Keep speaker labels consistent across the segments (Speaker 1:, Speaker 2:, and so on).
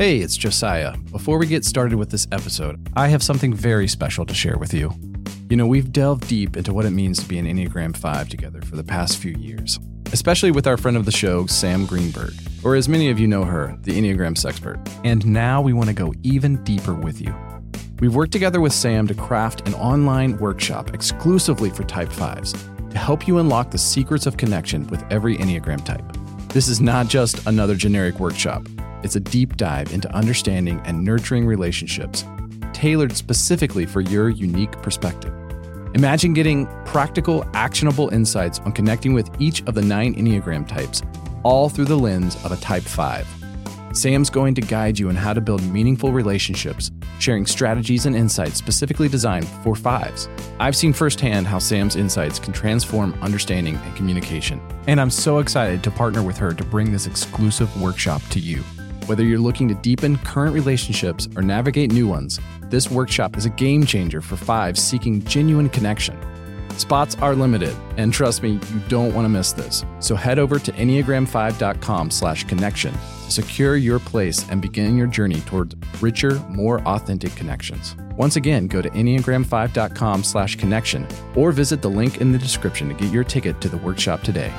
Speaker 1: Hey, it's Josiah. Before we get started with this episode, I have something very special to share with you. You know, we've delved deep into what it means to be an Enneagram 5 together for the past few years, especially with our friend of the show, Sam Greenberg, or as many of you know her, the Enneagram Sexpert. And now we want to go even deeper with you. We've worked together with Sam to craft an online workshop exclusively for Type 5s to help you unlock the secrets of connection with every Enneagram type. This is not just another generic workshop. It's a deep dive into understanding and nurturing relationships tailored specifically for your unique perspective. Imagine getting practical, actionable insights on connecting with each of the nine Enneagram types, all through the lens of a Type 5. Sam's going to guide you on how to build meaningful relationships, sharing strategies and insights specifically designed for fives. I've seen firsthand how Sam's insights can transform understanding and communication, and I'm so excited to partner with her to bring this exclusive workshop to you. Whether you're looking to deepen current relationships or navigate new ones, this workshop is a game changer for fives seeking genuine connection. Spots are limited, and trust me, you don't want to miss this. So head over to enneagram5.com slash connection to secure your place and begin your journey toward richer, more authentic connections. Once again, go to enneagram5.com slash connection or visit the link in the description to get your ticket to the workshop today.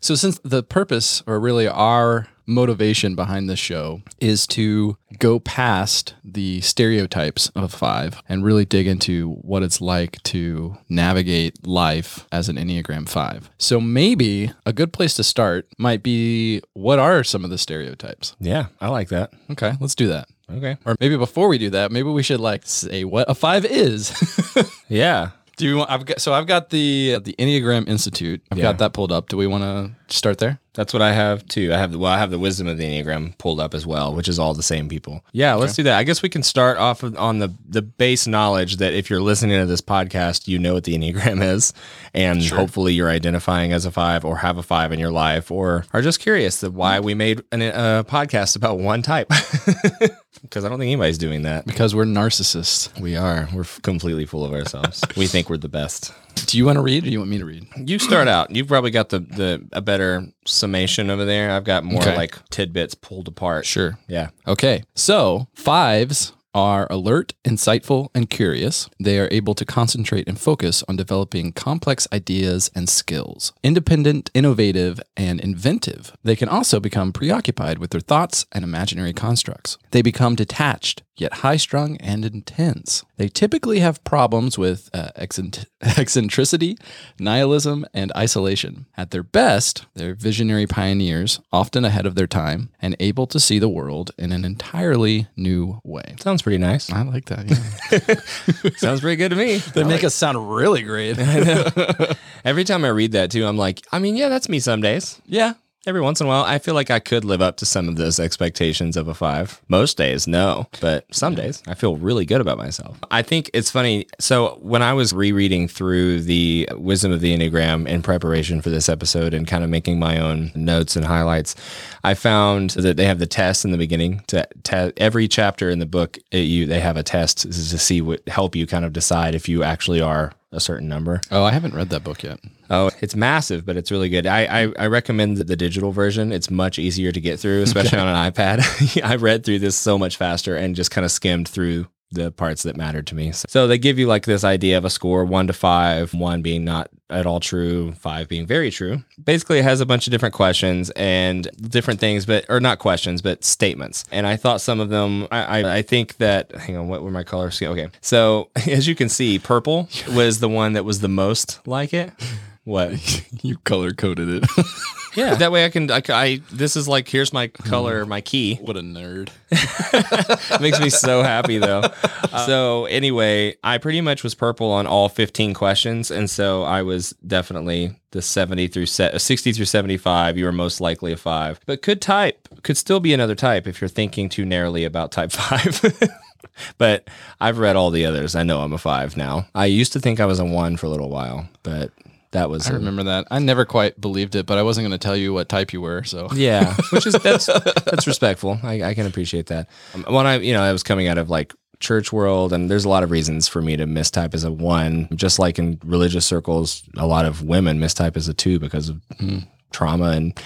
Speaker 1: So, since the purpose, or really our motivation behind this show, is to go past the stereotypes of five and really dig into what it's like to navigate life as an Enneagram five. So, maybe a good place to start might be what are some of the stereotypes?
Speaker 2: Yeah, I like that.
Speaker 1: Okay, let's do that.
Speaker 2: Okay.
Speaker 1: Or maybe before we do that, maybe we should like say what a five is.
Speaker 2: Yeah.
Speaker 1: Do you want? I've got so I've got the the Enneagram Institute. I've
Speaker 2: Yeah.
Speaker 1: got that pulled up. Do we want to start there?
Speaker 2: That's what I have too. I have well, I have the wisdom of the Enneagram pulled up as well, which is all the same people. Yeah, let's do that. I guess we can start off on the the base knowledge that if you're listening to this podcast, you know what the Enneagram is, and hopefully you're identifying as a five or have a five in your life, or are just curious that why we made an, a podcast about one type. Because I don't think anybody's doing that.
Speaker 1: Because we're narcissists.
Speaker 2: We are. We're f- completely full of ourselves. we think we're the best.
Speaker 1: Do you want to read or do you want me to read?
Speaker 2: You start out. You've probably got the, the a better summation over there. I've got more
Speaker 1: Okay.
Speaker 2: like tidbits pulled apart.
Speaker 1: Sure.
Speaker 2: Yeah.
Speaker 1: Okay. So, fives are alert, insightful, and curious. They are able to concentrate and focus on developing complex ideas and skills. Independent, innovative, and inventive. They can also become preoccupied with their thoughts and imaginary constructs. They become detached, yet high strung and intense. They typically have problems with uh, eccentric- eccentricity, nihilism, and isolation. At their best, they're visionary pioneers, often ahead of their time, and able to see the world in an entirely new way.
Speaker 2: Sounds pretty nice.
Speaker 1: I like that. Yeah.
Speaker 2: Sounds pretty good to me.
Speaker 1: they make us sound really great.
Speaker 2: Every time I read that too, I'm like, I mean, yeah, that's me some days.
Speaker 1: yeah.
Speaker 2: Every once in a while, I feel like I could live up to some of those expectations of a five. Most days, no, but some days I feel really good about myself. I think it's funny. So, when I was rereading through the Wisdom of the Enneagram in preparation for this episode and kind of making my own notes and highlights, I found that they have the test in the beginning. To te- every chapter in the book, it, you they have a test to see what help you kind of decide if you actually are a certain number.
Speaker 1: Oh, I haven't read that book yet.
Speaker 2: Oh, it's massive, but it's really good. I, I, I recommend the, the digital version. It's much easier to get through, especially on an iPad. I read through this so much faster and just kind of skimmed through the parts that mattered to me. So they give you like this idea of a score one to five, one being not at all true, five being very true. Basically, it has a bunch of different questions and different things, but or not questions, but statements. And I thought some of them. I I, I think that. Hang on, what were my colors? Okay, so as you can see, purple was the one that was the most like it. What?
Speaker 1: you color coded it.
Speaker 2: Yeah. that way I can, I, I, this is like, here's my color, my key.
Speaker 1: what a nerd.
Speaker 2: Makes me so happy though. so anyway, I pretty much was purple on all 15 questions. And so I was definitely the 70 through se- uh, 60 through 75. You were most likely a five, but could type, could still be another type if you're thinking too narrowly about type five. but I've read all the others. I know I'm a five now. I used to think I was a one for a little while, but that was
Speaker 1: I
Speaker 2: a-
Speaker 1: remember that. I never quite believed it, but I wasn't going to tell you what type you were. So
Speaker 2: Yeah, which is that's that's respectful. I, I can appreciate that. Um, When I you know I was coming out of like church world, and there's a lot of reasons for me to mistype as a one. Just like in religious circles, a lot of women mistype as a two because of trauma and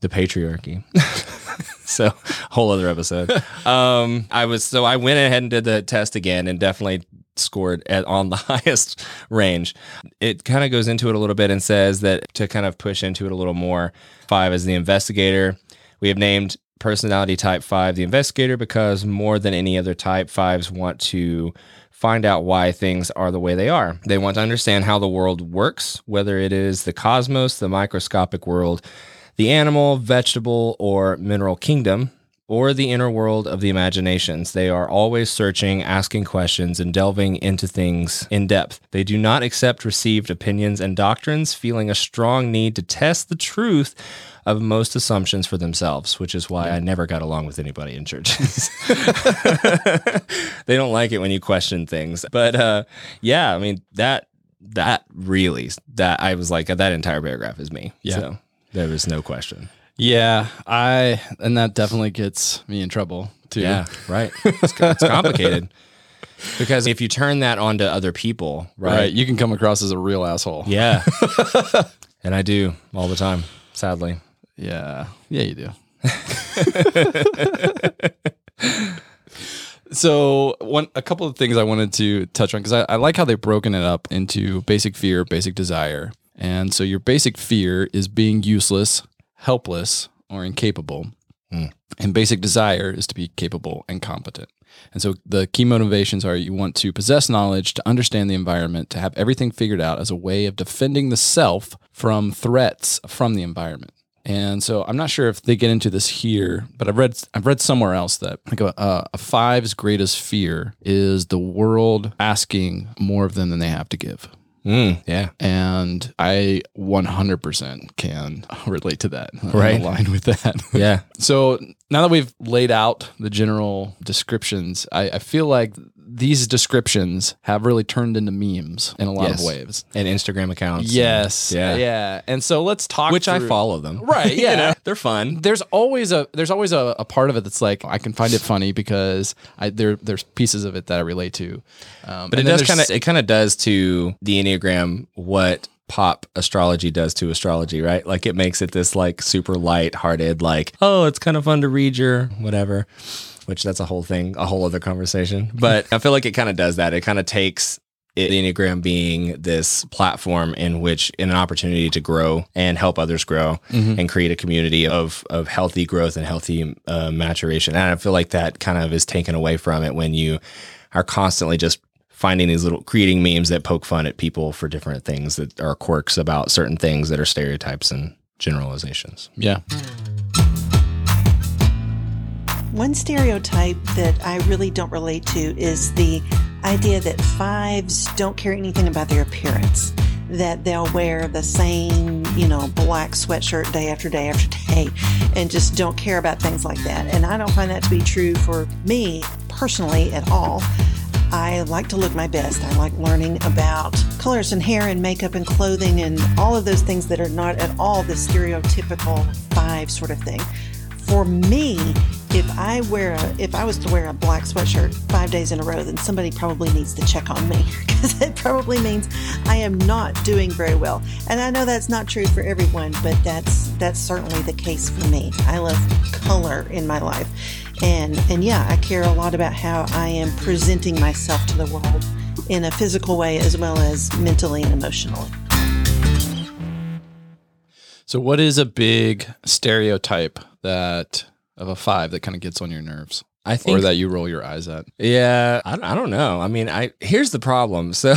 Speaker 2: the patriarchy. so whole other episode. Um, I was so I went ahead and did the test again, and definitely scored at, on the highest range. It kind of goes into it a little bit and says that to kind of push into it a little more. Five is the investigator. We have named personality type five the investigator because more than any other type, fives want to find out why things are the way they are. They want to understand how the world works, whether it is the cosmos, the microscopic world, the animal, vegetable, or mineral kingdom, or the inner world of the imaginations. They are always searching, asking questions, and delving into things in depth. They do not accept received opinions and doctrines, feeling a strong need to test the truth of most assumptions for themselves, which is why I never got along with anybody in churches. they don't like it when you question things. But uh, yeah, I mean that that really that I was like that entire paragraph is me.
Speaker 1: Yeah.
Speaker 2: So there was no question.
Speaker 1: Yeah, I and that definitely gets me in trouble too.
Speaker 2: Yeah, right. It's, it's complicated because if you turn that onto other people, right?
Speaker 1: right. You can come across as a real asshole.
Speaker 2: Yeah, and I do all the time. Sadly,
Speaker 1: Yeah. Yeah, you do. so one a couple of things I wanted to touch on because I, I like how they've broken it up into basic fear, basic desire. And so your basic fear is being useless, helpless, or incapable. Hmm. And basic desire is to be capable and competent. And so the key motivations are you want to possess knowledge, to understand the environment, to have everything figured out as a way of defending the self from threats from the environment. And so I'm not sure if they get into this here, but I've read I've read somewhere else that like a, a five's greatest fear is the world asking more of them than they have to give.
Speaker 2: Mm, yeah,
Speaker 1: And I 100% can relate to that. I'm
Speaker 2: Right.
Speaker 1: aligned with that.
Speaker 2: yeah,
Speaker 1: So now that we've laid out the general descriptions, I, I feel like these descriptions have really turned into memes in a lot
Speaker 2: Yes.
Speaker 1: of ways.
Speaker 2: and Instagram accounts.
Speaker 1: Yes.
Speaker 2: yeah,
Speaker 1: Yeah. And so let's talk
Speaker 2: Which I follow them.
Speaker 1: Right,
Speaker 2: You
Speaker 1: yeah.
Speaker 2: know, they're fun.
Speaker 1: There's always a there's always a, a part of it that's like I can find it funny because I there there's pieces of it that I relate to. Um,
Speaker 2: But it does kind of it kind of does to the enneagram what pop astrology does to astrology, right? Like it makes it this like super light-hearted, like oh, it's kind of fun to read your whatever. Which that's a whole thing, a whole other conversation. But I feel like it kind of does that. It kind of takes it, the enneagram being this platform in which in an opportunity to grow and help others grow and create a community of of healthy growth and healthy uh, maturation. And I feel like that kind of is taken away from it when you are constantly just finding these little creating memes that poke fun at people for different things that are quirks about certain things that are stereotypes and generalizations.
Speaker 1: yeah.
Speaker 3: One stereotype that I really don't relate to is the idea that fives don't care anything about their appearance. That they'll wear the same, you know, black sweatshirt day after day after day and just don't care about things like that. And I don't find that to be true for me personally at all. I like to look my best. I like learning about colors and hair and makeup and clothing and all of those things that are not at all the stereotypical five sort of thing. For me, if I wear a, if I was to wear a black sweatshirt five days in a row, then somebody probably needs to check on me because it probably means I am not doing very well. And I know that's not true for everyone, but that's that's certainly the case for me. I love color in my life, and and yeah, I care a lot about how I am presenting myself to the world in a physical way as well as mentally and emotionally.
Speaker 1: So what is a big stereotype that of a five that kind of gets on your nerves?
Speaker 2: I think
Speaker 1: Or that you roll your eyes at?
Speaker 2: Yeah, I, I don't know. I mean, I here's the problem. So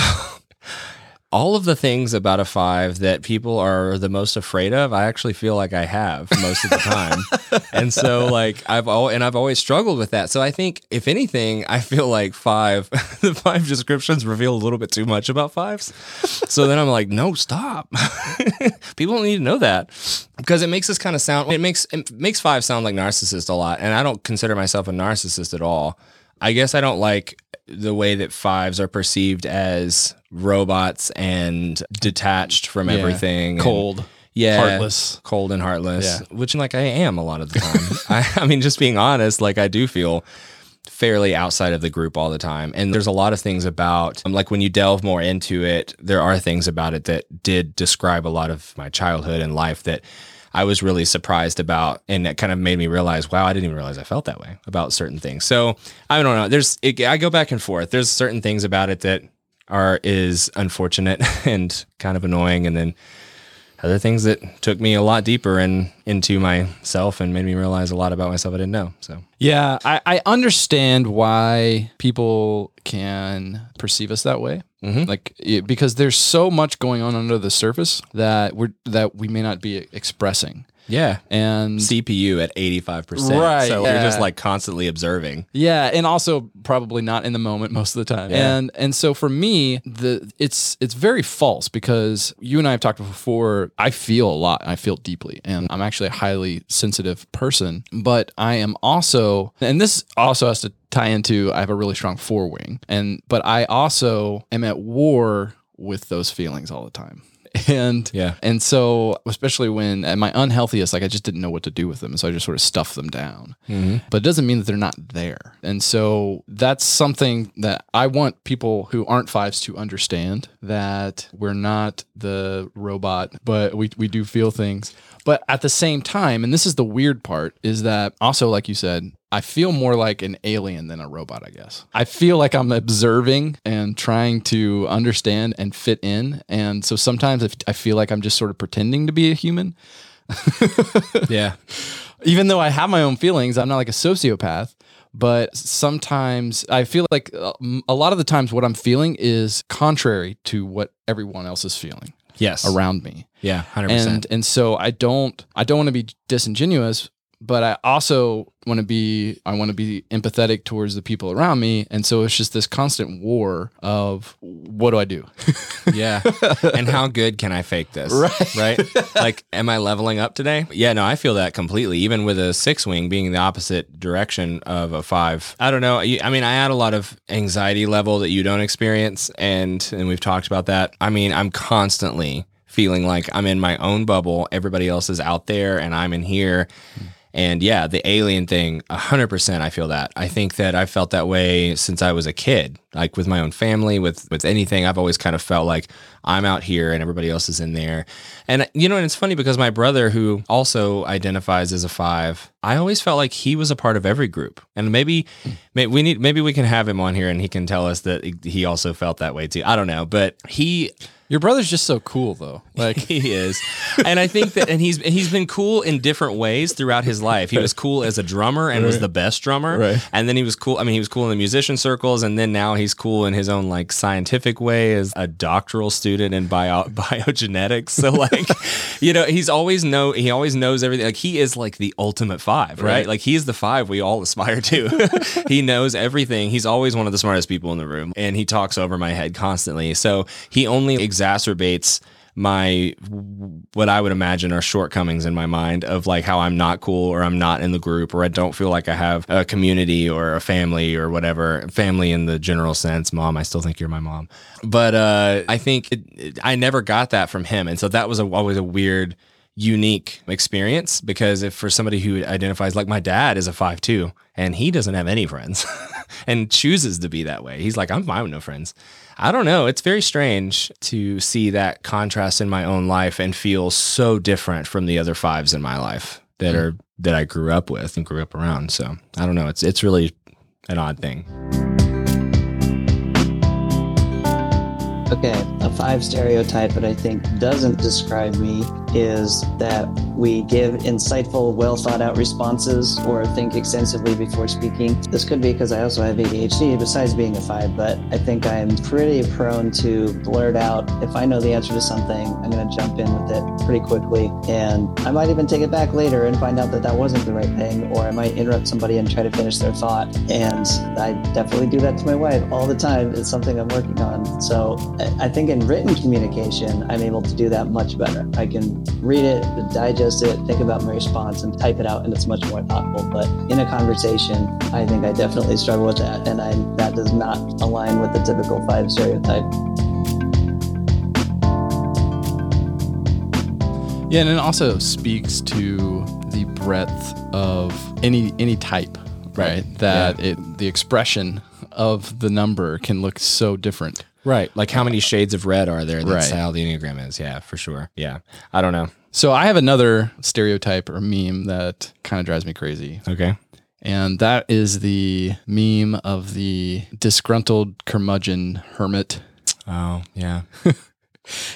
Speaker 2: all of the things about a five that people are the most afraid of, I actually feel like I have most of the time. and so like I've all and I've always struggled with that. So I think if anything, I feel like five the five descriptions reveal a little bit too much about fives. So then I'm like, no, stop. people don't need to know that. Because it makes us kind of sound it makes it makes five sound like narcissist a lot. And I don't consider myself a narcissist at all. I guess I don't like the way that fives are perceived as robots and detached from
Speaker 1: Yeah.
Speaker 2: everything. and-
Speaker 1: Cold.
Speaker 2: yeah,
Speaker 1: heartless.
Speaker 2: cold and heartless,
Speaker 1: Yeah.
Speaker 2: which like I am a lot of the time. I, I mean, just being honest, like I do feel fairly outside of the group all the time. And there's a lot of things about, um, like when you delve more into it, there are things about it that did describe a lot of my childhood and life that I was really surprised about. And that kind of made me realize, wow, I didn't even realize I felt that way about certain things. So I don't know. There's, it, I go back and forth. There's certain things about it that are, is unfortunate and kind of annoying. And then, other things that took me a lot deeper and into myself and made me realize a lot about myself I didn't know. So
Speaker 1: Yeah, I, I understand why people can perceive us that way.
Speaker 2: Mhm.
Speaker 1: Like it, because there's so much going on under the surface that we're that we may not be expressing.
Speaker 2: Yeah,
Speaker 1: And
Speaker 2: CPU at eighty five percent.
Speaker 1: Right,
Speaker 2: So you're just like constantly observing.
Speaker 1: Yeah, and also probably not in the moment most of the time.
Speaker 2: Yeah.
Speaker 1: And and so for me, the it's it's very false because you and I have talked before. I feel a lot. I feel deeply, and I'm actually a highly sensitive person. But I am also, and this also has to tie into I have a really strong four wing, and but I also am at war with those feelings all the time. And
Speaker 2: Yeah.
Speaker 1: and so especially when at my unhealthiest, like I just didn't know what to do with them, so I just sort of stuffed them down mm-hmm. but it doesn't mean that they're not there. And so that's something that I want people who aren't fives to understand that we're not the robot, but we, we do feel things. But at the same time, and this is the weird part, is that also, like you said, I feel more like an alien than a robot, I guess. I feel like I'm observing and trying to understand and fit in. And so sometimes if- I feel like I'm just sort of pretending to be a human
Speaker 2: Yeah.
Speaker 1: even though I have my own feelings, I'm not like a sociopath. But sometimes I feel like uh, a lot of the times what I'm feeling is contrary to what everyone else is feeling
Speaker 2: Yes.
Speaker 1: around me.
Speaker 2: Yeah. Hundred
Speaker 1: And
Speaker 2: percent.
Speaker 1: And and so I don't I don't want to be disingenuous, but I also want to be I want to be empathetic towards the people around me. And so it's just this constant war of what do I do?
Speaker 2: Yeah. and how good can I fake this?
Speaker 1: Right.
Speaker 2: Right. like, am I leveling up today? Yeah. No, I feel that completely. Even with a six wing being the opposite direction of a five. I don't know. I mean, I add a lot of anxiety level that you don't experience, and and we've talked about that. I mean, I'm constantly feeling like I'm in my own bubble. Everybody else is out there, and I'm in here. Hmm. And yeah, the alien thing, 100% I feel that. I think that I felt that way since I was a kid. Like with my own family, with with anything, I've always kind of felt like I'm out here and everybody else is in there. And you know, and it's funny because my brother who also identifies as a 5, I always felt like he was a part of every group. And maybe maybe we need maybe we can have him on here and he can tell us that he also felt that way too. I don't know, but he
Speaker 1: Your brother's just so cool though. Like
Speaker 2: he is, and I think that, and he's he's been cool in different ways throughout his life. He was cool as a drummer and was the best drummer,
Speaker 1: Right.
Speaker 2: and then he was cool. I mean, he was cool in the musician circles, and then now he's cool in his own like scientific way as a doctoral student in bio biogenetics. So like, you know, he's always know he always knows everything. Like he is like the ultimate five, right?
Speaker 1: Right.
Speaker 2: Like he is the five we all aspire to. he knows everything. He's always one of the smartest people in the room, and he talks over my head constantly. So he only exacerbates my what I would imagine are shortcomings in my mind of like how I'm not cool or I'm not in the group or I don't feel like I have a community or a family or whatever. Family in the general sense. Mom I still think you're my mom. But uh I think it, it- I never got that from him. And so that was a, always a weird unique experience because if for somebody who identifies like my dad is a 5-2 and he doesn't have any friends and chooses to be that way. He's like I'm fine with no friends. I don't know. It's very strange to see that contrast in my own life and feel so different from the other fives in my life that hmm. are that I grew up with and grew up around. So I don't know. It's it's really an odd thing.
Speaker 4: Okay, a five stereotype that I think doesn't describe me is that we give insightful, well thought out responses or think extensively before speaking. This could be because I also have ADHD besides being a five, but I think I'm pretty prone to blurt out. If I know the answer to something, I'm going to jump in with it pretty quickly. And I might even take it back later and find out that that wasn't the right thing, or I might interrupt somebody and try to finish their thought. And I definitely do that to my wife all the time. It's something I'm working on. So I think in written communication, I'm able to do that much better. I can read it, digest it, think about my response, and type it out, and it's much more thoughtful. But in a conversation, I think I definitely struggle with that, and I, that does not align with the typical five stereotype.
Speaker 1: Yeah, and it also speaks to the breadth of any any type, right? That it the expression of the number can look so different.
Speaker 2: Right. Like how many uh, shades of red are there? That's
Speaker 1: Right.
Speaker 2: how the Enneagram is. Yeah, for sure. Yeah. I don't know.
Speaker 1: So I have another stereotype or meme that kind of drives me crazy.
Speaker 2: Okay.
Speaker 1: And that is the meme of the disgruntled curmudgeon hermit.
Speaker 2: Oh, yeah.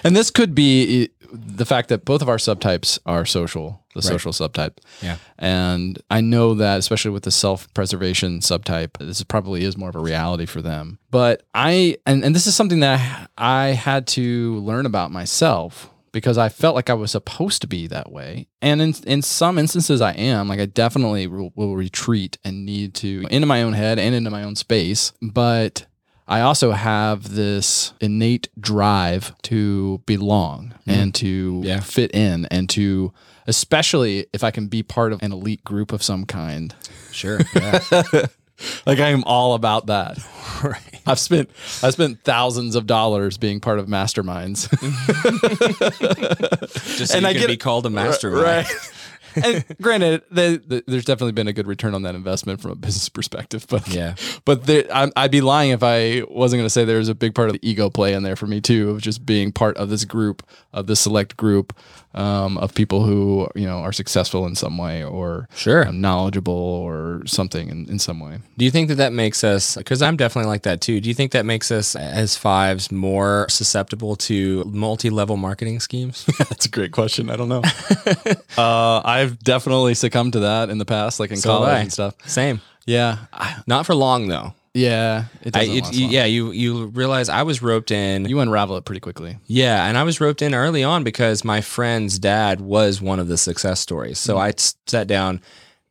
Speaker 1: And this could be eh, the fact that both of our subtypes are social, the social subtype.
Speaker 2: Yeah.
Speaker 1: And I know that, especially with the self preservation subtype, this probably is more of a reality for them. But I, and, and this is something that I had to learn about myself because I felt like I was supposed to be that way. And in, in some instances, I am. Like, I definitely will, will retreat and need to, into my own head and into my own space. But I also have this innate drive to belong mm-hmm. and to
Speaker 2: Yeah.
Speaker 1: fit in and to especially if I can be part of an elite group of some kind.
Speaker 2: Sure. Yeah.
Speaker 1: Like I am all about that.
Speaker 2: right.
Speaker 1: I've spent I spent thousands of dollars being part of masterminds.
Speaker 2: Just so
Speaker 1: And I
Speaker 2: can
Speaker 1: get-
Speaker 2: be called a mastermind.
Speaker 1: Right. And granted, the, the, there's definitely been a good return on that investment from a business perspective, but
Speaker 2: Yeah.
Speaker 1: but there, I, I'd be lying if I wasn't going to say there's a big part of the ego play in there for me too, of just being part of this group, of this select group um, of people who you know are successful in some way or
Speaker 2: Sure.
Speaker 1: um, knowledgeable or something in, in some way.
Speaker 2: Do you think that that makes us, because I'm definitely like that too, do you think that makes us as fives more susceptible to multi level marketing schemes?
Speaker 1: That's a great question. I don't know. uh, I've definitely succumbed to that in the past, like in
Speaker 2: So
Speaker 1: college and stuff.
Speaker 2: Same.
Speaker 1: Yeah,
Speaker 2: Not for long though.
Speaker 1: yeah. It
Speaker 2: I,
Speaker 1: doesn't
Speaker 2: it,
Speaker 1: last
Speaker 2: you-
Speaker 1: long.
Speaker 2: yeah, you you realize I was roped in.
Speaker 1: you unravel it pretty quickly.
Speaker 2: Yeah, and I was roped in early on because my friend's dad was one of the success stories. So mm. I s- sat down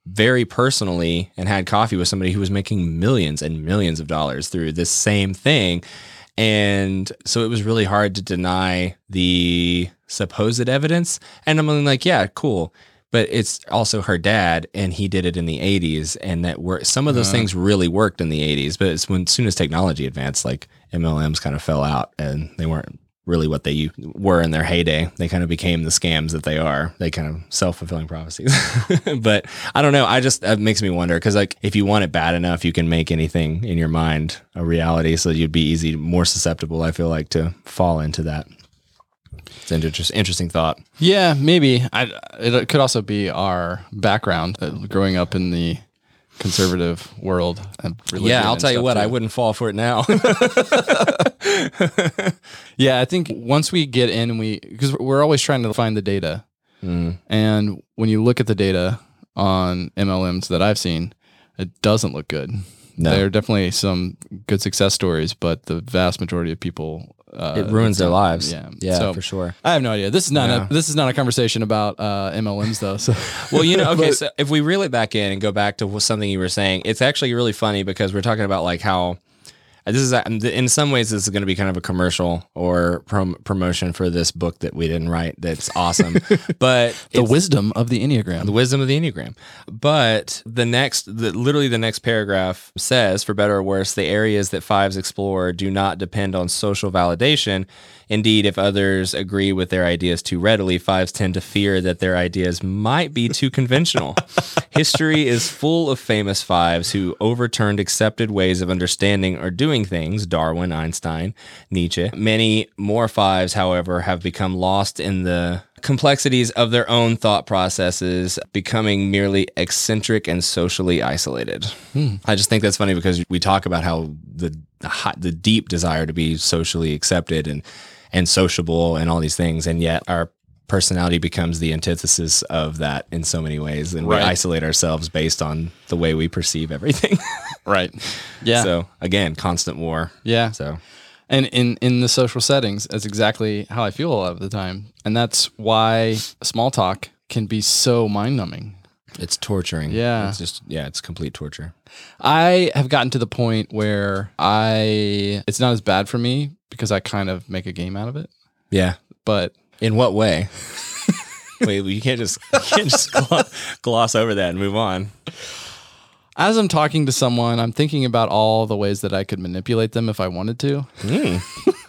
Speaker 2: very personally and had coffee with somebody who was making millions and millions of dollars through this same thing. And so it was really hard to deny the supposed evidence. And I'm like, yeah, cool. But it's also her dad, and he did it in the 80s. And that were some of those uh-huh. things really worked in the 80s. But it's when, as soon as technology advanced, like MLMs kind of fell out and they weren't really what they were in their heyday. They kind of became the scams that they are. They kind of self fulfilling prophecies. but I don't know. I just, it makes me wonder because, like, if you want it bad enough, you can make anything in your mind a reality. So you'd be easy, more susceptible, I feel like, to fall into that. It's an interesting, interesting thought.
Speaker 1: Yeah, maybe. I, it could also be our background, uh, growing up in the conservative world. Of
Speaker 2: Yeah, I'll
Speaker 1: and
Speaker 2: tell you
Speaker 1: stuff,
Speaker 2: what, I wouldn't fall for it now.
Speaker 1: Yeah, I think once we get in and we, because we're always trying to find the data,
Speaker 2: Mm.
Speaker 1: and when you look at the data on MLMs that I've seen, it doesn't look good.
Speaker 2: No.
Speaker 1: There are definitely some good success stories, but the vast majority of people, uh,
Speaker 2: it ruins their lives.
Speaker 1: Yeah,
Speaker 2: Yeah,
Speaker 1: So,
Speaker 2: for sure.
Speaker 1: I have no idea. This is not
Speaker 2: Yeah.
Speaker 1: a this is not a conversation about uh, MLMs though. So
Speaker 2: Well, you know, okay,
Speaker 1: But-
Speaker 2: so if we reel it back in and go back to something you were saying, it's actually really funny because we're talking about like how this is in some ways this is going to be kind of a commercial or prom- promotion for this book that we didn't write. That's awesome, but
Speaker 1: the wisdom of the enneagram.
Speaker 2: the wisdom of the enneagram. But the next, the, literally the next paragraph says, for better or worse, the areas that fives explore do not depend on social validation. Indeed, if others agree with their ideas too readily, fives tend to fear that their ideas might be too conventional. History is full of famous fives who overturned accepted ways of understanding or doing things Darwin, Einstein, Nietzsche. Many more fives, however, have become lost in the complexities of their own thought processes, becoming merely eccentric and socially isolated. Hmm. I just think that's funny because we talk about how the the, hot, the deep desire to be socially accepted and and sociable and all these things, and yet our personality becomes the antithesis of that in so many ways, and
Speaker 1: Right.
Speaker 2: we isolate ourselves based on the way we perceive everything.
Speaker 1: Right. Yeah.
Speaker 2: So again, constant war.
Speaker 1: yeah.
Speaker 2: So
Speaker 1: And in in the social settings, that's exactly how I feel a lot of the time, and that's why small talk can be so mind numbing.
Speaker 2: it's torturing.
Speaker 1: Yeah.
Speaker 2: It's just yeah, it's complete torture.
Speaker 1: I have gotten to the point where I it's not as bad for me because I kind of make a game out of it.
Speaker 2: Yeah.
Speaker 1: But
Speaker 2: In what way? Wait, you can't just you can't just glo- gloss over that and move on.
Speaker 1: as I'm talking to someone, I'm thinking about all the ways that I could manipulate them if I wanted to. Hmm.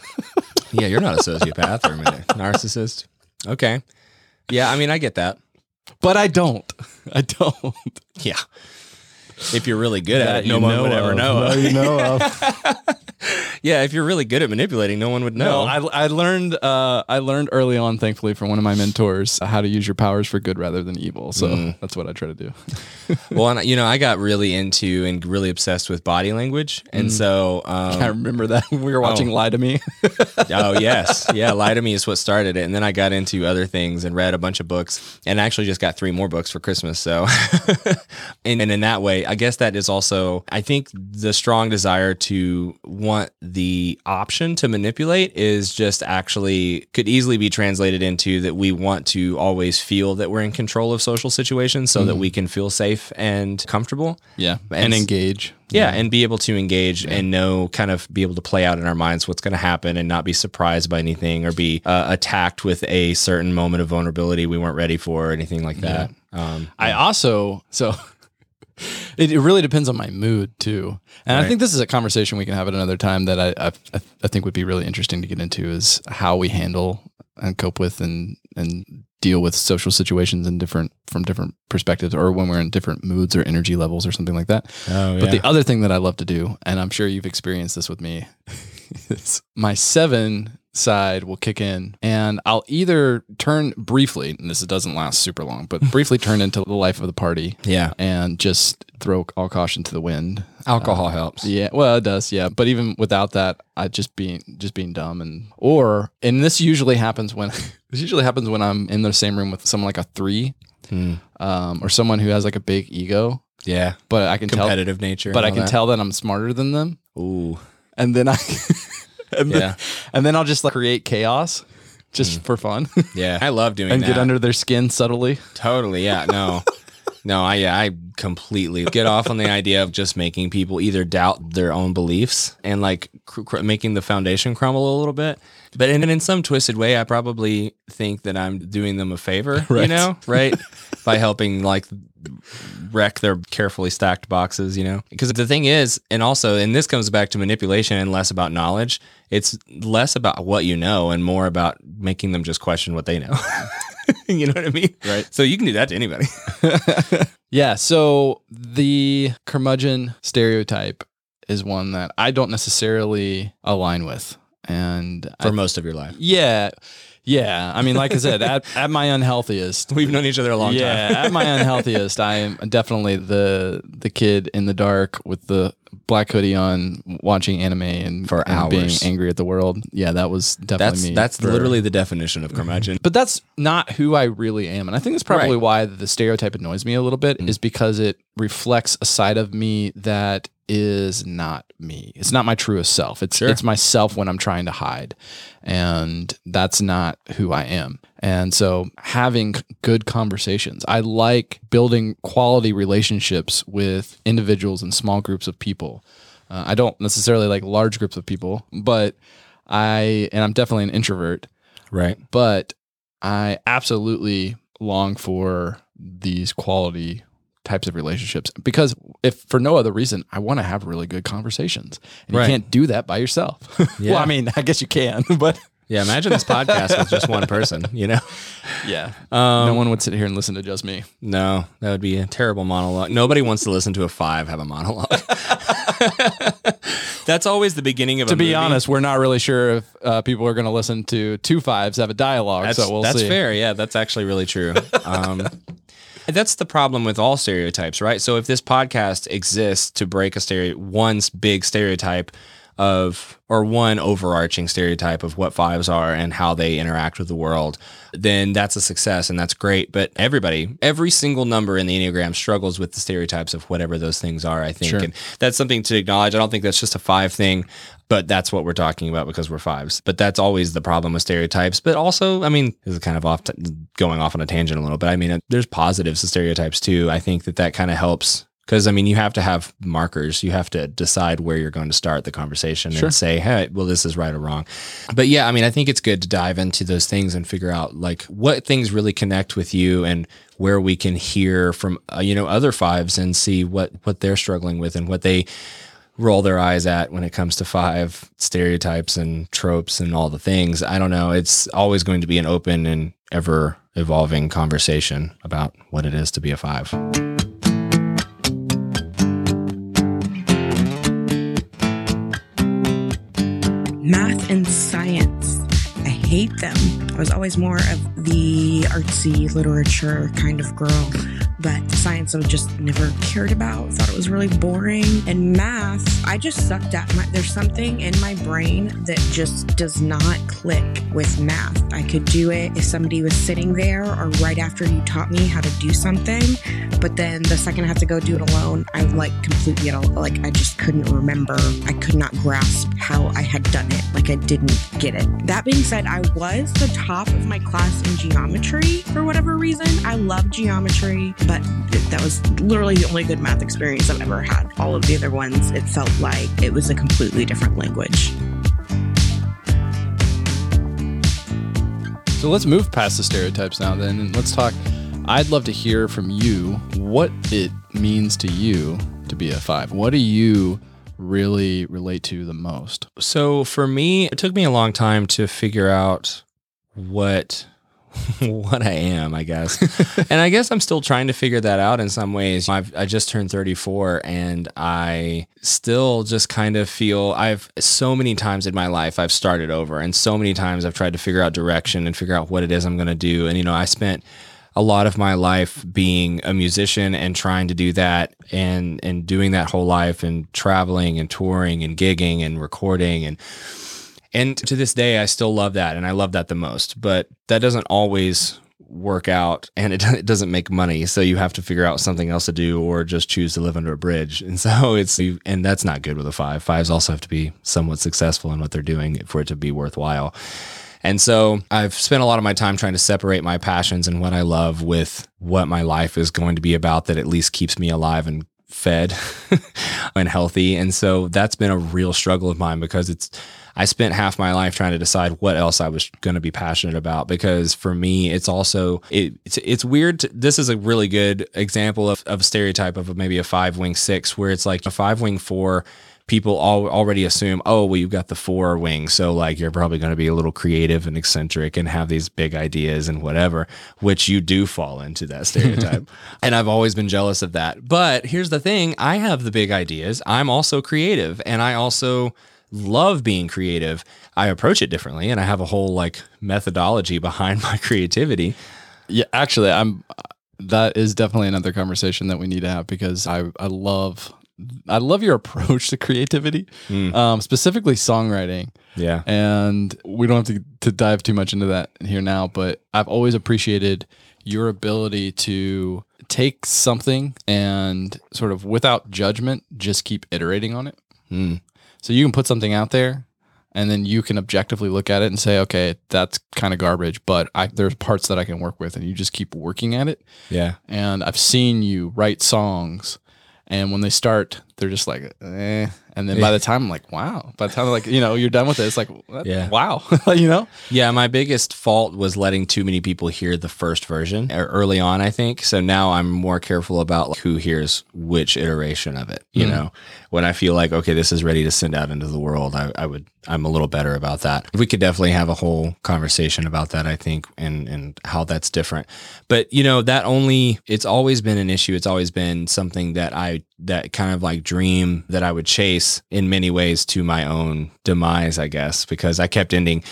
Speaker 2: Yeah, you're not a sociopath or a narcissist. Okay. Yeah, I mean, I get that.
Speaker 1: But I don't. I don't.
Speaker 2: Yeah. If you're really good at it, no one
Speaker 1: know
Speaker 2: would ever know.
Speaker 1: That you know of.
Speaker 2: yeah, if you're really good at manipulating, no one would know.
Speaker 1: No, I, I learned uh, I learned early on, thankfully, from one of my mentors, how to use your powers for good rather than evil. So that's what I try to do.
Speaker 2: well, and you know, I got really into and really obsessed with body language, and so um,
Speaker 1: I remember that we were watching
Speaker 2: Oh.
Speaker 1: Lie to Me.
Speaker 2: oh yes, yeah, lie to me is what started it, and then I got into other things and read a bunch of books, and actually just got three more books for Christmas. So, and, and in that way, I guess that is also, I think the strong desire to want the option to manipulate is just actually could easily be translated into that we want to always feel that we're in control of social situations, so that we can feel safe and comfortable.
Speaker 1: yeah,
Speaker 2: And
Speaker 1: and engage.
Speaker 2: Yeah, and be able to engage and know, kind of be able to play out in our minds what's going to happen and not be surprised by anything or be uh, attacked with a certain moment of vulnerability we weren't ready for or anything like that. Um,
Speaker 1: I also so it, it really depends on my mood too, and I think this is a conversation we can have at another time that I, I I think would be really interesting to get into is how we handle and cope with and and deal with social situations in different from different perspectives or when we're in different moods or energy levels or something like that.
Speaker 2: oh,
Speaker 1: But the other thing that I love to do, and I'm sure you've experienced this with me, is my seven side will kick in and I'll either turn briefly, and this doesn't last super long, but briefly turn into the life of the party
Speaker 2: yeah,
Speaker 1: and just throw all caution to the wind.
Speaker 2: alcohol helps.
Speaker 1: Yeah, well, it does. Yeah, but even without that, I just being just being dumb and or and this usually happens when this usually happens when I'm in the same room with someone like a three,
Speaker 2: Hmm.
Speaker 1: um, or someone who has like a big ego.
Speaker 2: Yeah,
Speaker 1: But I can tell
Speaker 2: competitive nature.
Speaker 1: but I can
Speaker 2: that.
Speaker 1: tell that I'm smarter than them,
Speaker 2: Ooh,
Speaker 1: and then I, and,
Speaker 2: Yeah.
Speaker 1: then, and then I'll just like create chaos, just
Speaker 2: Mm.
Speaker 1: for fun,
Speaker 2: yeah, I love doing that.
Speaker 1: and
Speaker 2: that.
Speaker 1: get under their skin subtly.
Speaker 2: Totally. Yeah. No. No, I yeah, I completely get off on the idea of just making people either doubt their own beliefs and like cr- cr- making the foundation crumble a little bit. But in, in some twisted way, I probably think that I'm doing them a favor, you
Speaker 1: Right.
Speaker 2: know, right? By helping like wreck their carefully stacked boxes, you know? Because the thing is, and also, and this comes back to manipulation and less about knowledge, it's less about what you know and more about making them just question what they know. you know what I mean?
Speaker 1: Right.
Speaker 2: So you can do that to anybody.
Speaker 1: Yeah. So the curmudgeon stereotype is one that I don't necessarily align with, and
Speaker 2: For
Speaker 1: I,
Speaker 2: most of your life.
Speaker 1: yeah, yeah. I mean, like I said, at, at my unhealthiest,
Speaker 2: We've known each other a long
Speaker 1: yeah,
Speaker 2: time.
Speaker 1: at my unhealthiest, I am definitely the the kid in the dark with the black hoodie on, watching anime and
Speaker 2: For
Speaker 1: and being angry at the world. Yeah, that was definitely
Speaker 2: that's
Speaker 1: me.
Speaker 2: that's
Speaker 1: for-
Speaker 2: literally the definition of curmudgeon.
Speaker 1: but that's not who I really am. And I think that's probably
Speaker 2: Right.
Speaker 1: Why the stereotype annoys me a little bit mm. is because it reflects a side of me that is not me. It's not my truest self. It's
Speaker 2: Sure.
Speaker 1: it's myself when I'm trying to hide. And that's not who I am. And so having good conversations. I like building quality relationships with individuals and small groups of people. Uh, I don't necessarily like large groups of people, but I and I'm definitely an introvert
Speaker 2: Right.
Speaker 1: but I absolutely long for these quality types of relationships because if for no other reason, I want to have really good conversations. And
Speaker 2: Right.
Speaker 1: you can't do that by yourself.
Speaker 2: Yeah.
Speaker 1: well, I mean, I guess you can, but
Speaker 2: Yeah. Imagine this podcast with just one person, you know?
Speaker 1: yeah.
Speaker 2: Um,
Speaker 1: no one would sit here and listen to just me.
Speaker 2: No, that would be a terrible monologue. Nobody wants to listen to a five have a monologue. That's always the beginning of a
Speaker 1: To be
Speaker 2: movie.
Speaker 1: honest, we're not really sure if uh, people are going to listen to two fives have a dialogue.
Speaker 2: That's,
Speaker 1: so we'll
Speaker 2: that's
Speaker 1: see.
Speaker 2: fair. Yeah, that's actually really true. Um, that's the problem with all stereotypes, right? So if this podcast exists to break a stereo, one big stereotype, of or one overarching stereotype of what fives are and how they interact with the world, then that's a success and that's great. But everybody, every single number in the Enneagram struggles with the stereotypes of whatever those things are, I think.
Speaker 1: Sure.
Speaker 2: And that's something to acknowledge. I don't think that's just a five thing, but that's what we're talking about because we're fives. But that's always the problem with stereotypes. But also, I mean, this is kind of off t- going off on a tangent a little, but I mean, there's positives to stereotypes too. I think that that kind of helps because I mean, you have to have markers. You have to decide where you're going to start the conversation
Speaker 1: Sure.
Speaker 2: and say, "Hey, well, this is right or wrong." But yeah, I mean, I think it's good to dive into those things and figure out like what things really connect with you and where we can hear from uh, you know other fives and see what what they're struggling with and what they roll their eyes at when it comes to five stereotypes and tropes and all the things. I don't know. It's always going to be an open and ever evolving conversation about what it is to be a five.
Speaker 5: math and science. I hate them. I was always more of the artsy literature kind of girl, but science I just never cared about. Thought it was really boring. And math, I just sucked at. My, there's something in my brain that just does not click with math. I could do it if somebody was sitting there or right after you taught me how to do something, but then the second I have to go do it alone, I like completely at all, like I just couldn't remember. I could not grasp how I had done it. Like I didn't get it. That being said, I was the top of my class in geometry for whatever reason. I love geometry, but that was literally the only good math experience I've ever had. All of the other ones, it felt like it was a completely different language.
Speaker 1: So let's move past the stereotypes now then and let's talk I'd love to hear from you what it means to you to be a 5. What do you really relate to the most?
Speaker 2: So for me, it took me a long time to figure out what what I am, I guess. and I guess I'm still trying to figure that out in some ways. I've I just turned 34 and I still just kind of feel I've so many times in my life I've started over and so many times I've tried to figure out direction and figure out what it is I'm going to do and you know, I spent a lot of my life being a musician and trying to do that and and doing that whole life and traveling and touring and gigging and recording and and to this day I still love that and I love that the most but that doesn't always work out and it, it doesn't make money so you have to figure out something else to do or just choose to live under a bridge. And so it's and that's not good with a five. Fives also have to be somewhat successful in what they're doing for it to be worthwhile. And so I've spent a lot of my time trying to separate my passions and what I love with what my life is going to be about that at least keeps me alive and fed and healthy. And so that's been a real struggle of mine because it's, I spent half my life trying to decide what else I was going to be passionate about because for me, it's also, it, it's, it's weird. To, this is a really good example of, of a stereotype of maybe a five wing six where it's like a five wing four people all, already assume, oh, well, you've got the four wings. So, like, you're probably going to be a little creative and eccentric and have these big ideas and whatever, which you do fall into that stereotype. and I've always been jealous of that. But here's the thing I have the big ideas. I'm also creative and I also love being creative. I approach it differently and I have a whole like methodology behind my creativity.
Speaker 1: Yeah, actually, I'm. That is definitely another conversation that we need to have because I I love I love your approach to creativity, um, specifically songwriting.
Speaker 2: Yeah.
Speaker 1: And we don't have to, to dive too much into that here now, but I've always appreciated your ability to take something and sort of without judgment, just keep iterating on it.
Speaker 2: Mm.
Speaker 1: So you can put something out there and then you can objectively look at it and say, okay, that's kind of garbage, but I, there's parts that I can work with and you just keep working at it.
Speaker 2: Yeah.
Speaker 1: And I've seen you write songs and when they start, they're just like, eh. And then by the time I'm like, wow. By the time like, you know, you're done with it, it's like?
Speaker 2: Yeah.
Speaker 1: wow. you know?
Speaker 2: Yeah, my biggest fault was letting too many people hear the first version early on, I think. So now I'm more careful about like, who hears which iteration of it. You know, when I feel like, okay, this is ready to send out into the world, I, I would, I'm a little better about that. We could definitely have a whole conversation about that, I think, and, and how that's different. But, you know, that only, it's always been an issue. It's always been something that I, that kind of like dream that I would chase in many ways to my own demise, I guess, because I kept ending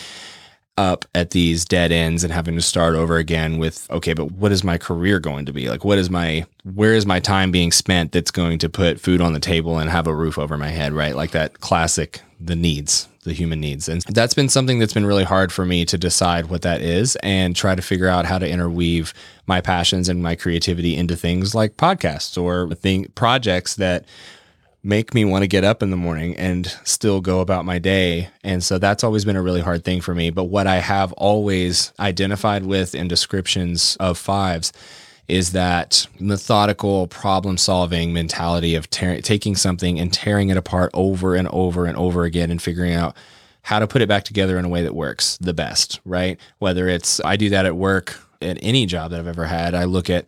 Speaker 2: up at these dead ends and having to start over again with okay but what is my career going to be like what is my where is my time being spent that's going to put food on the table and have a roof over my head right like that classic the needs, the human needs. And that's been something that's been really hard for me to decide what that is and try to figure out how to interweave my passions and my creativity into things like podcasts or thing projects that make me want to get up in the morning and still go about my day. And so that's always been a really hard thing for me. But what I have always identified with in descriptions of fives is that methodical problem solving mentality of tear- taking something and tearing it apart over and over and over again and figuring out how to put it back together in a way that works the best, right? Whether it's I do that at work at any job that I've ever had, I look at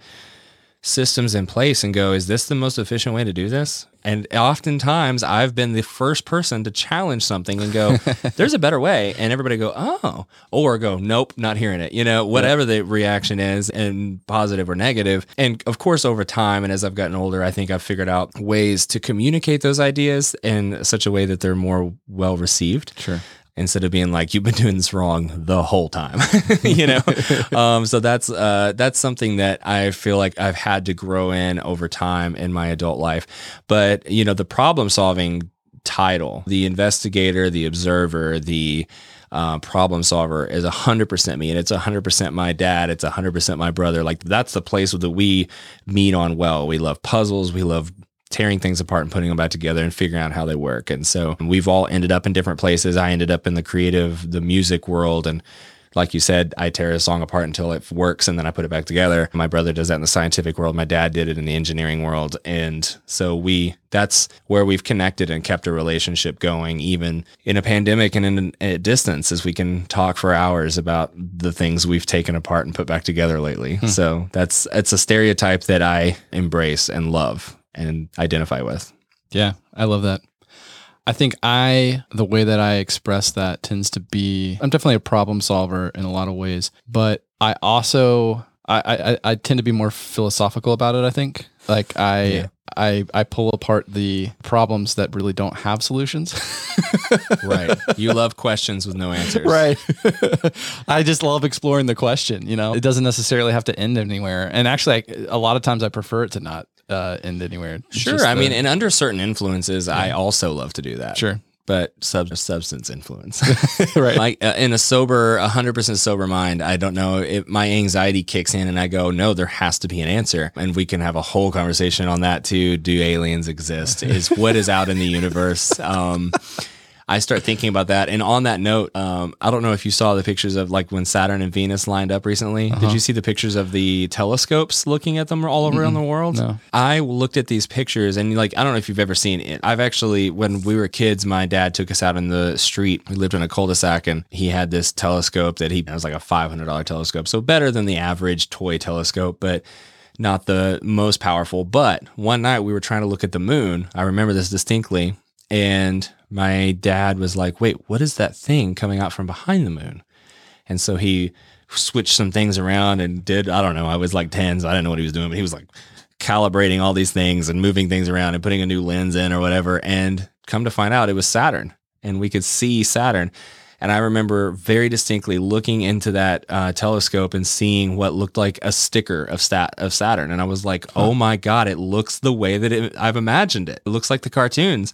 Speaker 2: systems in place and go, is this the most efficient way to do this? And oftentimes I've been the first person to challenge something and go, there's a better way. And everybody go, oh, or go, nope, not hearing it. You know, whatever the reaction is and positive or negative. And of course, over time and as I've gotten older, I think I've figured out ways to communicate those ideas in such a way that they're more well received
Speaker 1: Sure.
Speaker 2: Instead of being like you've been doing this wrong the whole time you know? Um, so that's uh, that's something that i feel like i've had to grow in over time in my adult life. But you know the problem solving title the investigator the observer the uh, problem solver is 100% me and it's 100% my dad it's 100% my brother. Like that's the place that we meet on well. We love puzzles we love tearing things apart and putting them back together and figuring out how they work. And so we've all ended up in different places. I ended up in the creative, the music world. And like you said, I tear a song apart until it works and then I put it back together. My brother does that in the scientific world. My dad did it in the engineering world. And so we, that's where we've connected and kept a relationship going, even in a pandemic and in a distance, as we can talk for hours about the things we've taken apart and put back together lately. Hmm. So that's, it's a stereotype that I embrace and love and identify with.
Speaker 1: Yeah, I love that. I think I, the way that I express that tends to be, I'm definitely a problem solver in a lot of ways, but I also, I, I, I tend to be more philosophical about it. I think like I,
Speaker 2: Yeah.
Speaker 1: I, I pull apart the problems that really don't have solutions.
Speaker 2: Right. you love questions with no answers.
Speaker 1: right. I just love exploring the question, you know, it doesn't necessarily have to end anywhere. And actually, I, a lot of times I prefer it to not uh, end anywhere. It's
Speaker 2: Sure. I
Speaker 1: the-
Speaker 2: mean, and under certain influences, I also love to do that.
Speaker 1: sure.
Speaker 2: But sub- substance influence.
Speaker 1: right.
Speaker 2: like uh, in a sober, 100% sober mind, I don't know if my anxiety kicks in and I go, no, there has to be an answer. And we can have a whole conversation on that too. Do aliens exist? Is what is out in the universe? Um, I start thinking about that. And on that note, um, I don't know if you saw the pictures of like when Saturn and Venus lined up recently. Did you see the pictures of the telescopes looking at them all around the world?
Speaker 1: No.
Speaker 2: I looked at these pictures and like I don't know if you've ever seen it. I've actually when we were kids, my dad took us out in the street. We lived in a cul-de-sac and he had this telescope that he it was like a five hundred dollar telescope, so better than the average toy telescope, but not the most powerful. But one night we were trying to look at the moon. I remember this distinctly, and my dad was like, "Wait, what is that thing coming out from behind the moon?" And so he switched some things around and did, I don't know, I was like 10, so I didn't know what he was doing, but he was like calibrating all these things and moving things around and putting a new lens in or whatever. And come to find out, it was Saturn and we could see Saturn. And I remember very distinctly looking into that uh, telescope and seeing what looked like a sticker of stat of Saturn, and I was like, "Oh my god! It looks the way that it, I've imagined it. It looks like the cartoons."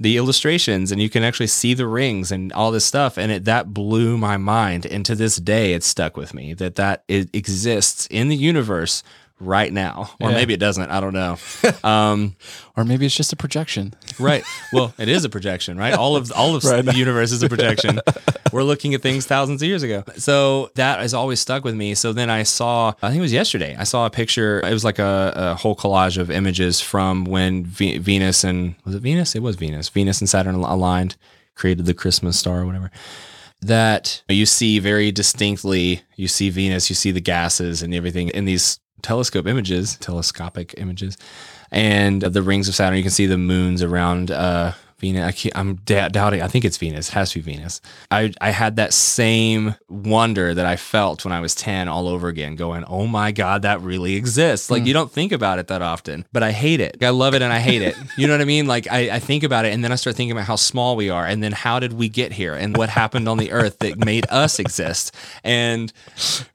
Speaker 2: The illustrations and you can actually see the rings and all this stuff and it that blew my mind. And to this day it's stuck with me that that it exists in the universe right now. Or
Speaker 1: Yeah.
Speaker 2: maybe it doesn't. I don't know. Um,
Speaker 1: Or maybe it's just a projection.
Speaker 2: right. Well it is a projection right? All of all of the universe is a projection. We're looking at things thousands of years ago. So that has always stuck with me. So then i saw i think it was yesterday i saw a picture. It was like a, a whole collage of images from when Ve- venus and was it venus? It was venus. Venus and saturn aligned created the christmas star or whatever. That you see very distinctly you see venus you see the gases and everything in these telescope images telescopic images and the rings of saturn you can see the moons around uh Venus. I can't, I'm da- doubting. I think it's Venus. It has to be Venus. I I had that same wonder that I felt when I was 10 all over again, going, "Oh my God, that really exists!" Like you don't think about it that often, but I hate it. I love it and I hate it. You know what I mean? Like I, I think about it and then I start thinking about how small we are, and then how did we get here, and what happened on the Earth that made us exist, and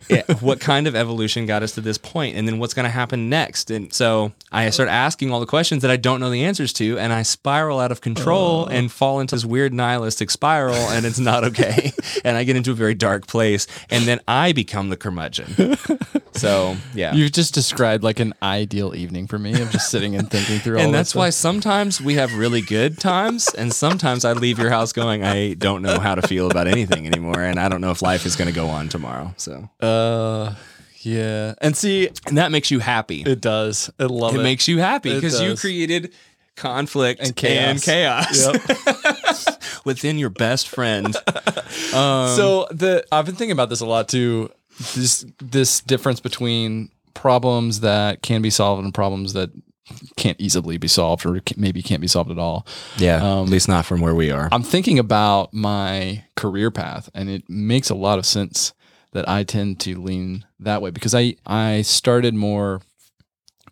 Speaker 2: yeah, what kind of evolution got us to this point, and then what's going to happen next. And so I start asking all the questions that I don't know the answers to, and I spiral out of control control and fall into this weird nihilistic spiral, and it's not okay. and I get into a very dark place, and then I become the curmudgeon. So yeah.
Speaker 1: You've just described like an ideal evening for me of just sitting and thinking through all
Speaker 2: and
Speaker 1: that
Speaker 2: that's why sometimes we have really good times, and sometimes I leave your house going, I don't know how to feel about anything anymore, and I don't know if life is going to go on tomorrow. So, oh,
Speaker 1: Uh, yeah. And see,
Speaker 2: and that makes you happy.
Speaker 1: it does. I love
Speaker 2: it
Speaker 1: it.
Speaker 2: makes you happy
Speaker 1: It
Speaker 2: because you
Speaker 1: does.
Speaker 2: created conflict
Speaker 1: And chaos.
Speaker 2: and chaos within your best friend. Um,
Speaker 1: so the I've been thinking about this a lot too. This this difference between problems that can be solved and problems that can't easily be solved or ca- maybe can't be solved at all.
Speaker 2: yeah,
Speaker 1: um,
Speaker 2: at least not from where we are.
Speaker 1: I'm thinking about my career path, and it makes a lot of sense that I tend to lean that way because I I started more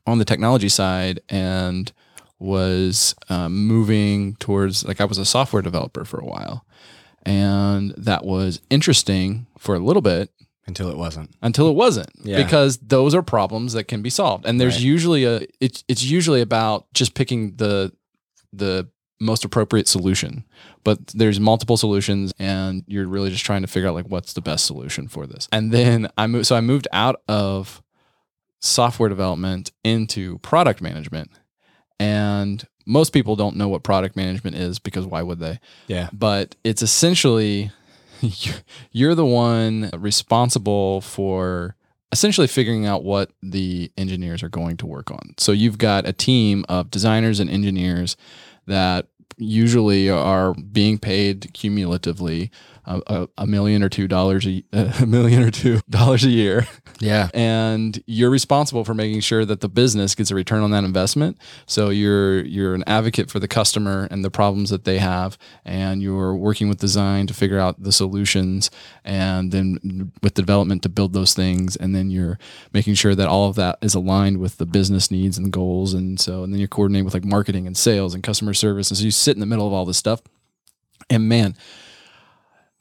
Speaker 1: on the technology side and was um, moving towards like I was a software developer for a while, and that was interesting for a little bit
Speaker 2: Until it wasn't.
Speaker 1: until it wasn't
Speaker 2: Yeah.
Speaker 1: because those are problems that can be solved and there's
Speaker 2: Right.
Speaker 1: usually a it's it's usually about just picking the the most appropriate solution but there's multiple solutions and you're really just trying to figure out like what's the best solution for this and then i moved so i moved out of software development into product management and most people don't know what product management is because why would they
Speaker 2: Yeah.
Speaker 1: but it's essentially you're the one responsible for essentially figuring out what the engineers are going to work on. So you've got a team of designers and engineers that usually are being paid cumulatively a, a, million or two dollars a, a million or two dollars a year.
Speaker 2: Yeah.
Speaker 1: and you're responsible for making sure that the business gets a return on that investment. So you're you're an advocate for the customer and the problems that they have, and you're working with design to figure out the solutions, and then with development to build those things, and then you're making sure that all of that is aligned with the business needs and goals, and so and then you're coordinating with like marketing and sales and customer service, and so you sit in the middle of all this stuff, and man,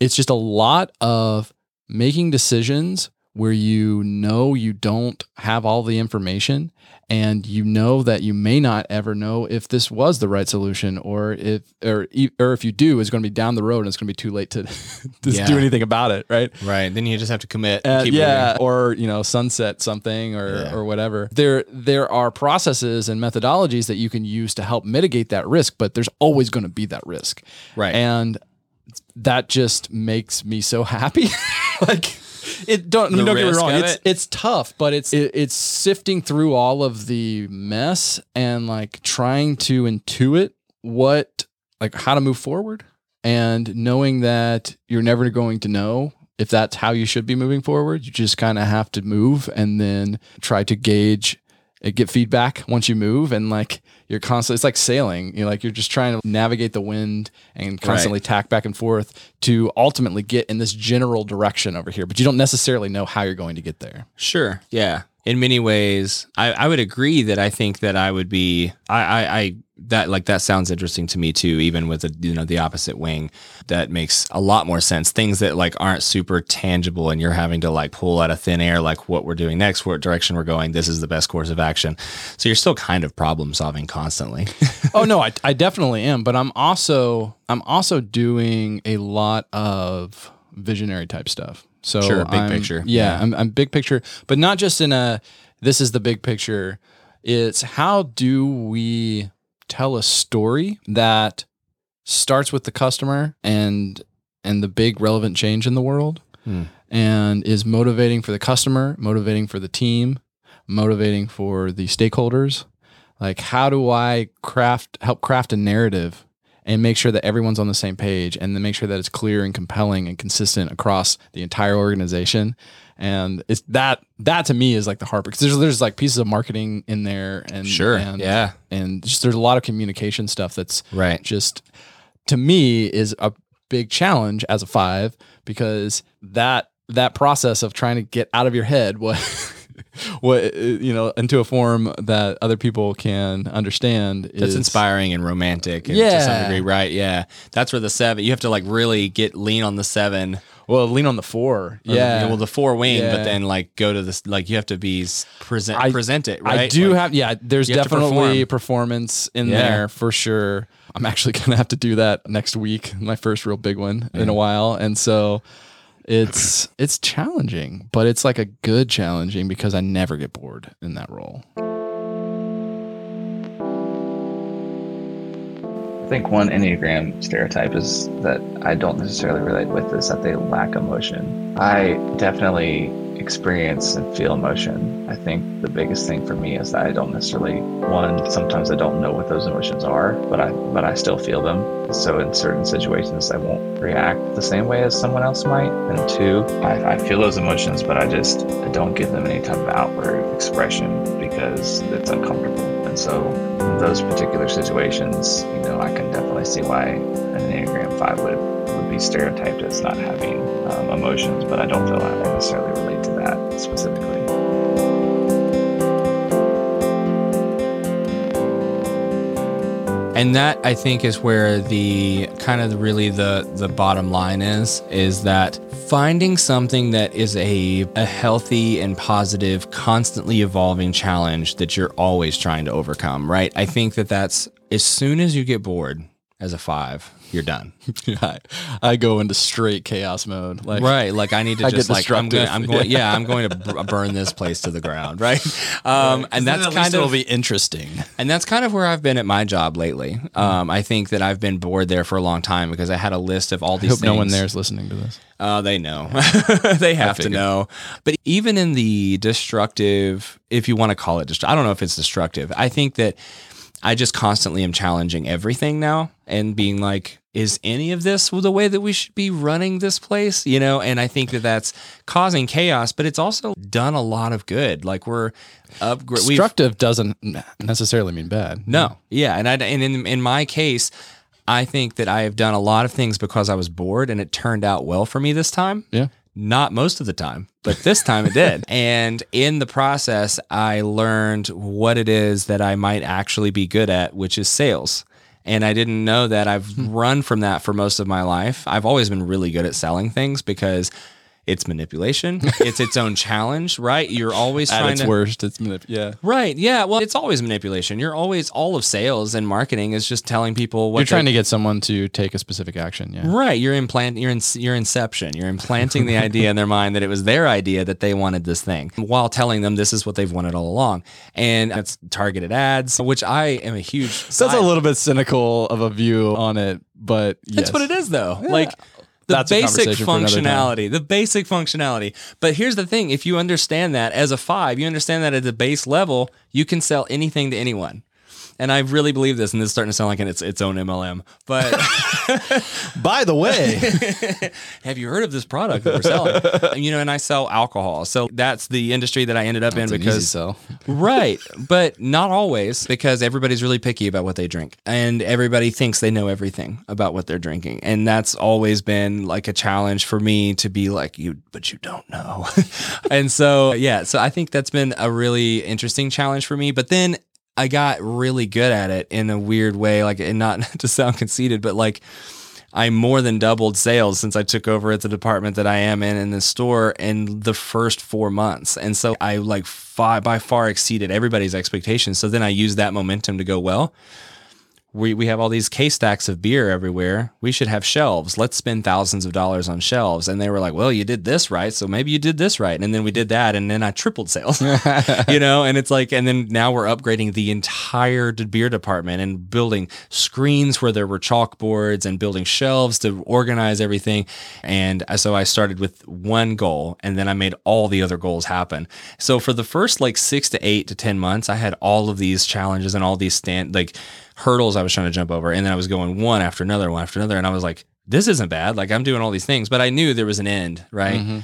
Speaker 1: it's just a lot of making decisions where you know you don't have all the information and you know that you may not ever know if this was the right solution or if or or if you do it's going to be down the road and it's going to be too late to, to
Speaker 2: Yeah.
Speaker 1: do anything about it right
Speaker 2: Right. Then you just have to commit.
Speaker 1: uh,
Speaker 2: keep
Speaker 1: yeah,
Speaker 2: moving.
Speaker 1: or you know, sunset something or
Speaker 2: Yeah.
Speaker 1: or whatever. There there are processes and methodologies that you can use to help mitigate that risk, but there's always going to be that risk,
Speaker 2: Right.
Speaker 1: And that just makes me so happy. like it don't
Speaker 2: The
Speaker 1: don't get me wrong. It's
Speaker 2: it?
Speaker 1: it's tough, but it's it, it's sifting through all of the mess and like trying to intuit what like how to move forward and knowing that you're never going to know if that's how you should be moving forward. You just kind of have to move and then try to gauge Uh, get feedback once you move and like you're constantly it's like sailing you know like you're just trying to navigate the wind and constantly tack back and forth to ultimately get in this general direction over here but you don't necessarily know how you're going to get there
Speaker 2: Sure. Yeah. In many ways, I, I would agree that I think that I would be I, I, I that like that sounds interesting to me too, even with the you know the opposite wing. That makes a lot more sense. Things that like aren't super tangible and you're having to like pull out of thin air like what we're doing next, what direction we're going, this is the best course of action. So you're still kind of problem solving constantly.
Speaker 1: oh no I, I definitely am but i'm also i'm also doing a lot of visionary type stuff so
Speaker 2: Sure, big
Speaker 1: I'm-
Speaker 2: picture.
Speaker 1: yeah,
Speaker 2: Yeah.
Speaker 1: I'm, I'm big picture but not just in a this is the big picture it's how do we tell a story that starts with the customer and and the big relevant change in the world
Speaker 2: Hmm.
Speaker 1: and is motivating for the customer motivating for the team motivating for the stakeholders like how do i craft help craft a narrative and make sure that everyone's on the same page and then make sure that it's clear and compelling and consistent across the entire organization and it's that that to me is like the heart because there's there's like pieces of marketing in there and
Speaker 2: Sure,
Speaker 1: and,
Speaker 2: yeah.
Speaker 1: and just there's a lot of communication stuff that's
Speaker 2: Right.
Speaker 1: just to me is a big challenge as a five because that that process of trying to get out of your head what what you know into a form that other people can understand.
Speaker 2: That's
Speaker 1: is,
Speaker 2: inspiring and romantic. And To some degree, right? Yeah. That's where the seven, you have to like really get lean on the seven.
Speaker 1: Well, lean on the four.
Speaker 2: or the-
Speaker 1: Yeah.
Speaker 2: well, the four wing,
Speaker 1: Yeah.
Speaker 2: but then like go to this, like you have to be present,
Speaker 1: I-
Speaker 2: present it, right?
Speaker 1: I do
Speaker 2: Like,
Speaker 1: have yeah. There's
Speaker 2: you have to
Speaker 1: definitely
Speaker 2: perform.
Speaker 1: performance in
Speaker 2: Yeah.
Speaker 1: there for sure. I'm actually gonna have to do that next week. My first real big one in a while, and so it's it's challenging, but it's like a good challenging because I never get bored in that role.
Speaker 6: Think one Enneagram stereotype is that I don't necessarily relate with is that they lack emotion. I definitely experience and feel emotion. I think the biggest thing for me is that I don't necessarily one sometimes I don't know what those emotions are, but I but I still feel them. So in certain situations I won't react the same way as someone else might. And two, I, I feel those emotions, but I just I don't give them any type of outward expression because it's uncomfortable. And so in those particular situations, you know, I can definitely see why an Enneagram 5 would, would be stereotyped as not having um, emotions, but I don't feel I necessarily relate to that specifically.
Speaker 2: And that I think is where the kind of really the the bottom line is is that finding something that is a a healthy and positive, constantly evolving challenge that you're always trying to overcome, right? I think that that's as soon as you get bored as a 5, you're done.
Speaker 1: I, I go into straight chaos mode. Like
Speaker 2: right like i need to
Speaker 1: I
Speaker 2: just like i'm going i'm going yeah i'm going to b- burn this place to the ground right um and that's kind of it'll
Speaker 1: be interesting.
Speaker 2: and that's kind of where i've been at my job lately um i think that i've been bored there for a long time because i had a list of all
Speaker 1: I
Speaker 2: these
Speaker 1: hope no one there is listening to this.
Speaker 2: Uh, they know. they have to know. But even in the destructive, if you want to call it destructive, I don't know if it's destructive. I think that I just constantly am challenging everything now and being like, is any of this the way that we should be running this place? You know, and I think that that's causing chaos, but it's also done a lot of good. Like we're upgrade.
Speaker 1: Destructive doesn't necessarily mean bad.
Speaker 2: No, yeah, and I and in in my case, I think that I have done a lot of things because I was bored, and it turned out well for me this time.
Speaker 1: Yeah.
Speaker 2: Not most of the time, but this time it did. And in the process, I learned what it is that I might actually be good at, which is sales. And I didn't know that I've hmm. run from that for most of my life. I've always been really good at selling things because it's manipulation. it's its own challenge, right? You're always
Speaker 1: At
Speaker 2: trying
Speaker 1: its
Speaker 2: to
Speaker 1: worst, it's manip- yeah.
Speaker 2: Right. Yeah. Well, it's always manipulation. You're always all of sales and marketing is just telling people what
Speaker 1: You're trying to get someone to take a specific action. Yeah.
Speaker 2: Right. You're implant. You're in. You're inception. You're implanting the idea in their mind that it was their idea that they wanted this thing, while telling them this is what they've wanted all along. And it's targeted ads, which I am a huge.
Speaker 1: So that's a little bit cynical of a view on it, but
Speaker 2: That's
Speaker 1: yes.
Speaker 2: what it is, though. Like the basic
Speaker 1: conversation for another time.
Speaker 2: functionality, the basic functionality. But here's the thing: if you understand that as a five, you understand that at the base level, you can sell anything to anyone. And I really believe this, and this is starting to sound like an, its its own MLM. But
Speaker 1: By the way,
Speaker 2: have you heard of this product that we're selling? you know, and I sell alcohol, so that's the industry that I ended up
Speaker 1: That's
Speaker 2: in because
Speaker 1: sell.
Speaker 2: right, but not always because everybody's really picky about what they drink and everybody thinks they know everything about what they're drinking. And that's always been like a challenge for me to be like you but you don't know. and so yeah, so I think that's been a really interesting challenge for me, but then I got really good at it in a weird way like and not to sound conceited, but like I more than doubled sales since I took over at the department that I am in in the store in the first four months. And so I like by far exceeded everybody's expectations. So then I used that momentum to go, well, we, we have all these case stacks of beer everywhere. We should have shelves. Let's spend thousands of dollars on shelves. And they were like, well, you did this right. So maybe you did this right. And then we did that. And then I tripled sales, you know? And it's like, and then now we're upgrading the entire beer department and building screens where there were chalkboards and building shelves to organize everything. And so I started with one goal and then I made all the other goals happen. So for the first like six to eight to 10 months, I had all of these challenges and all these stand, like, hurdles I was trying to jump over. And then I was going one after another, one after another. And I was like, this isn't bad. Like I'm doing all these things, but I knew there was an end, right? Mm-hmm.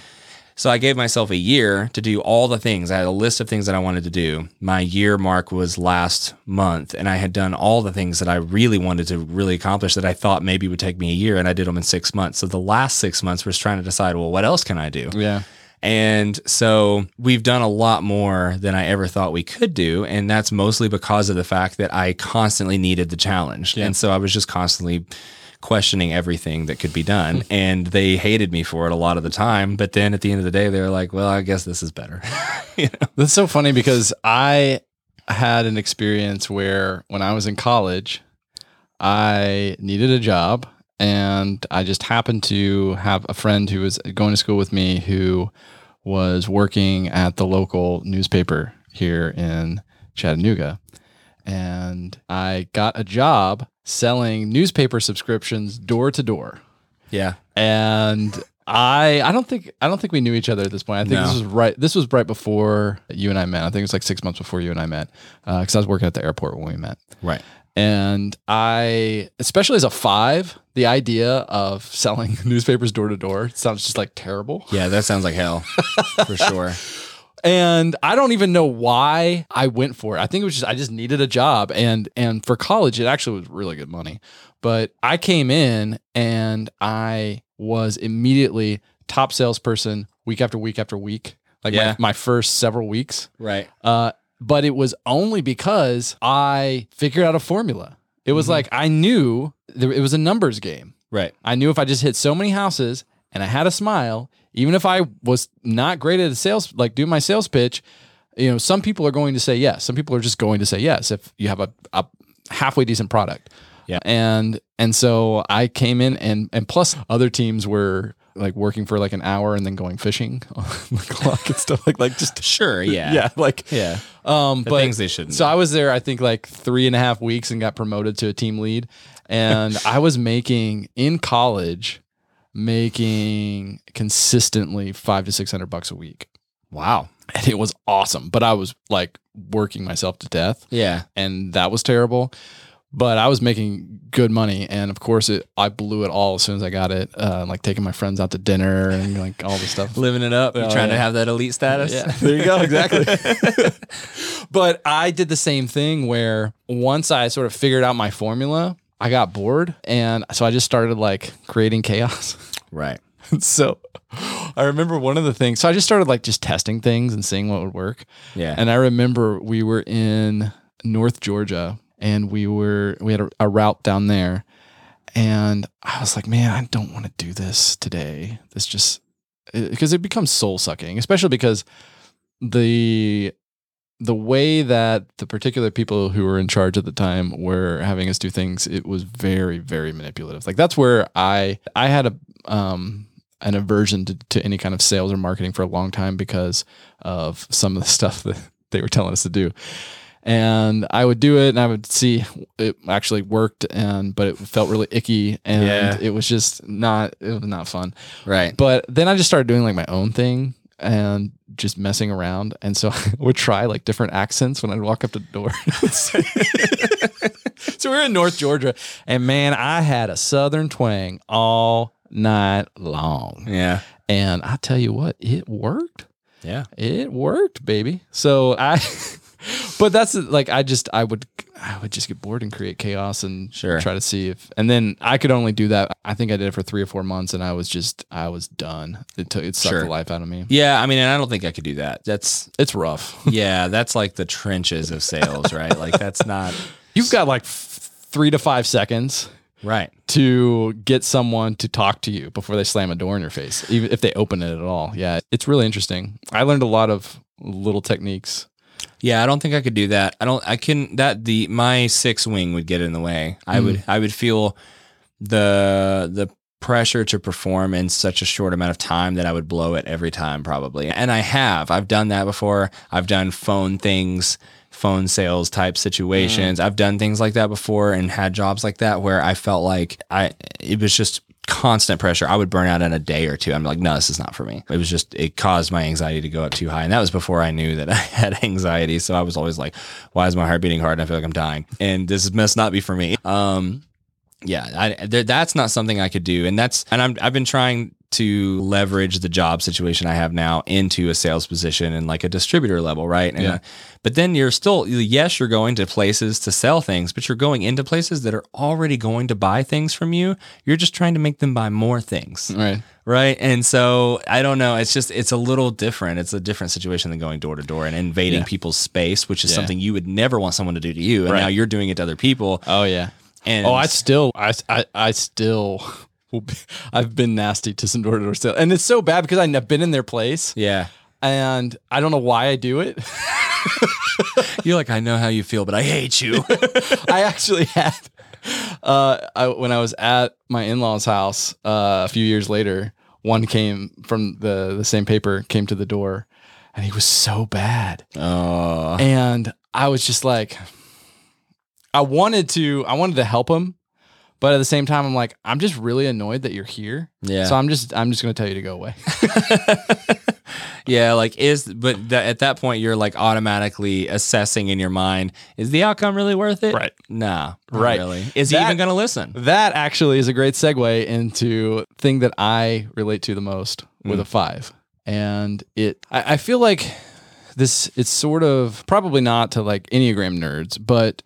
Speaker 2: So I gave myself a year to do all the things. I had a list of things that I wanted to do. My year mark was last month, and I had done all the things that I really wanted to really accomplish that I thought maybe would take me a year, and I did them in six months. So the last six months was trying to decide, well, what else can I do?
Speaker 1: Yeah.
Speaker 2: And so we've done a lot more than I ever thought we could do. And that's mostly because of the fact that I constantly needed the challenge.
Speaker 1: Yeah.
Speaker 2: And so I was just constantly questioning everything that could be done. and they hated me for it a lot of the time. But then at the end of the day, they were like, well, I guess this is better. you know?
Speaker 1: That's so funny because I had an experience where when I was in college, I needed a job and I just happened to have a friend who was going to school with me who was working at the local newspaper here in Chattanooga. And I got a job selling newspaper subscriptions door to door
Speaker 2: Yeah.
Speaker 1: and I I don't think I don't think we knew each other at this point. I think
Speaker 2: No.
Speaker 1: this was right. This was right before you and I met. I think it was like six months before you and I met, uh, because I was working at the airport when we met.
Speaker 2: Right.
Speaker 1: And I, especially as a five, the idea of selling newspapers door to door sounds just like terrible.
Speaker 2: Yeah. That sounds like hell for sure.
Speaker 1: And I don't even know why I went for it. I think it was just I just needed a job and and for college it actually was really good money. But I came in and I was immediately top salesperson week after week after week. Like
Speaker 2: Yeah.
Speaker 1: my, my first several weeks.
Speaker 2: Right.
Speaker 1: Uh but it was only because I figured out a formula. It was mm-hmm. like I knew there, it was a numbers game.
Speaker 2: Right.
Speaker 1: I knew if I just hit so many houses and I had a smile, even if I was not great at the sales, like doing my sales pitch, you know, some people are going to say yes. Some people are just going to say yes if you have a, a halfway decent product.
Speaker 2: Yeah.
Speaker 1: And and so I came in and and plus other teams were like working for like an hour and then going fishing on the clock and stuff like like just
Speaker 2: Sure. Yeah.
Speaker 1: yeah like
Speaker 2: Yeah.
Speaker 1: um
Speaker 2: The
Speaker 1: but
Speaker 2: things they shouldn't
Speaker 1: so
Speaker 2: do.
Speaker 1: I was there I think like three and a half weeks and got promoted to a team lead and I was making in college making consistently five to six hundred bucks a week
Speaker 2: Wow.
Speaker 1: and it was awesome but I was like working myself to death
Speaker 2: Yeah.
Speaker 1: and that was terrible but I was making good money, and of course, it I blew it all as soon as I got it. Uh, like taking my friends out to dinner and like all this stuff.
Speaker 2: Living it up.
Speaker 1: Oh,
Speaker 2: You're trying to have that elite status.
Speaker 1: Yeah, there you go. Exactly. but I did the same thing where once I sort of figured out my formula, I got bored, and so I just started like creating chaos.
Speaker 2: right.
Speaker 1: so I remember one of the things. So I just started like just testing things and seeing what would work.
Speaker 2: Yeah.
Speaker 1: And I remember we were in North Georgia and we were we had a, a route down there and I was like, man, I don't want to do this today. This just because it becomes soul sucking, especially because the the way that the particular people who were in charge at the time were having us do things, it was very, very manipulative. Like that's where I I had a um an aversion to, to any kind of sales or marketing for a long time because of some of the stuff that they were telling us to do. And I would do it and I would see it actually worked and but it felt really icky and
Speaker 2: Yeah.
Speaker 1: it was just not it was not fun.
Speaker 2: Right.
Speaker 1: But then I just started doing like my own thing and just messing around. And so I would try like different accents when I'd walk up to the door. so we were in North Georgia, and man, I had a southern twang all night long.
Speaker 2: Yeah.
Speaker 1: And I tell you what, it worked.
Speaker 2: Yeah.
Speaker 1: It worked, baby. So I, but that's like I just I would I would just get bored and create chaos and
Speaker 2: Sure.
Speaker 1: try to see if and then I could only do that. I think I did it for three or four months and I was just I was done. It took it sucked
Speaker 2: Sure.
Speaker 1: the life out of me.
Speaker 2: Yeah. I mean, and I don't think I could do that. That's
Speaker 1: It's rough.
Speaker 2: yeah. That's like the trenches of sales, right? Like that's not
Speaker 1: You've got like f- three to five seconds
Speaker 2: right.
Speaker 1: to get someone to talk to you before they slam a door in your face, even if they open it at all. Yeah, it's really interesting. I learned a lot of little techniques.
Speaker 2: Yeah, I don't think I could do that. I don't. I can. That the my six wing would get in the way. I hmm. would. I would feel the the pressure to perform in such a short amount of time that I would blow it every time probably. And I have. I've done that before. I've done phone things, phone sales type hmm. situations. I've done things like that before and had jobs like that where I felt like I it was just constant pressure. I would burn out in a day or two. I'm like, no, this is not for me. It was just it caused my anxiety to go up too high. And that was before I knew that I had anxiety. So I was always like, why is my heart beating hard and I feel like I'm dying? And this must not be for me. Um yeah, I, th- that's not something I could do, and that's and I'm I've been trying to leverage the job situation I have now into a sales position and like a distributor level, right? And,
Speaker 1: Yeah.
Speaker 2: uh, but then you're still yes, you're going to places to sell things, but you're going into places that are already going to buy things from you. You're just trying to make them buy more things,
Speaker 1: Right.
Speaker 2: Right. And so I don't know. It's just, it's a little different. It's a different situation than going door to door and invading
Speaker 1: Yeah.
Speaker 2: people's space, which is
Speaker 1: Yeah.
Speaker 2: something you would never want someone to do to you. And
Speaker 1: Right.
Speaker 2: now you're doing it to other people.
Speaker 1: Oh yeah.
Speaker 2: And
Speaker 1: Oh, I still, I, I, I still, will be, I've been nasty to some door to door sales, and it's so bad because I've been in their place,
Speaker 2: yeah.
Speaker 1: and I don't know why I do it.
Speaker 2: You're like, I know how you feel, but I hate you.
Speaker 1: I actually had, uh, I, when I was at my in laws' house uh, a few years later, one came from the the same paper came to the door, and he was so bad.
Speaker 2: oh.
Speaker 1: and I was just like, I wanted to, I wanted to help him, but at the same time, I'm like, I'm just really annoyed that you're here.
Speaker 2: Yeah.
Speaker 1: So I'm just, I'm just gonna tell you to go away.
Speaker 2: yeah. Like, is, but th- at that point, you're like automatically assessing in your mind, is the outcome really worth it?
Speaker 1: Right.
Speaker 2: Nah.
Speaker 1: Right.
Speaker 2: Really. Is he even going to listen?
Speaker 1: that actually is a great segue into thing that I relate to the most with
Speaker 2: Mm.
Speaker 1: a five, and it, I, I feel like this, it's sort of probably not to like Enneagram nerds, but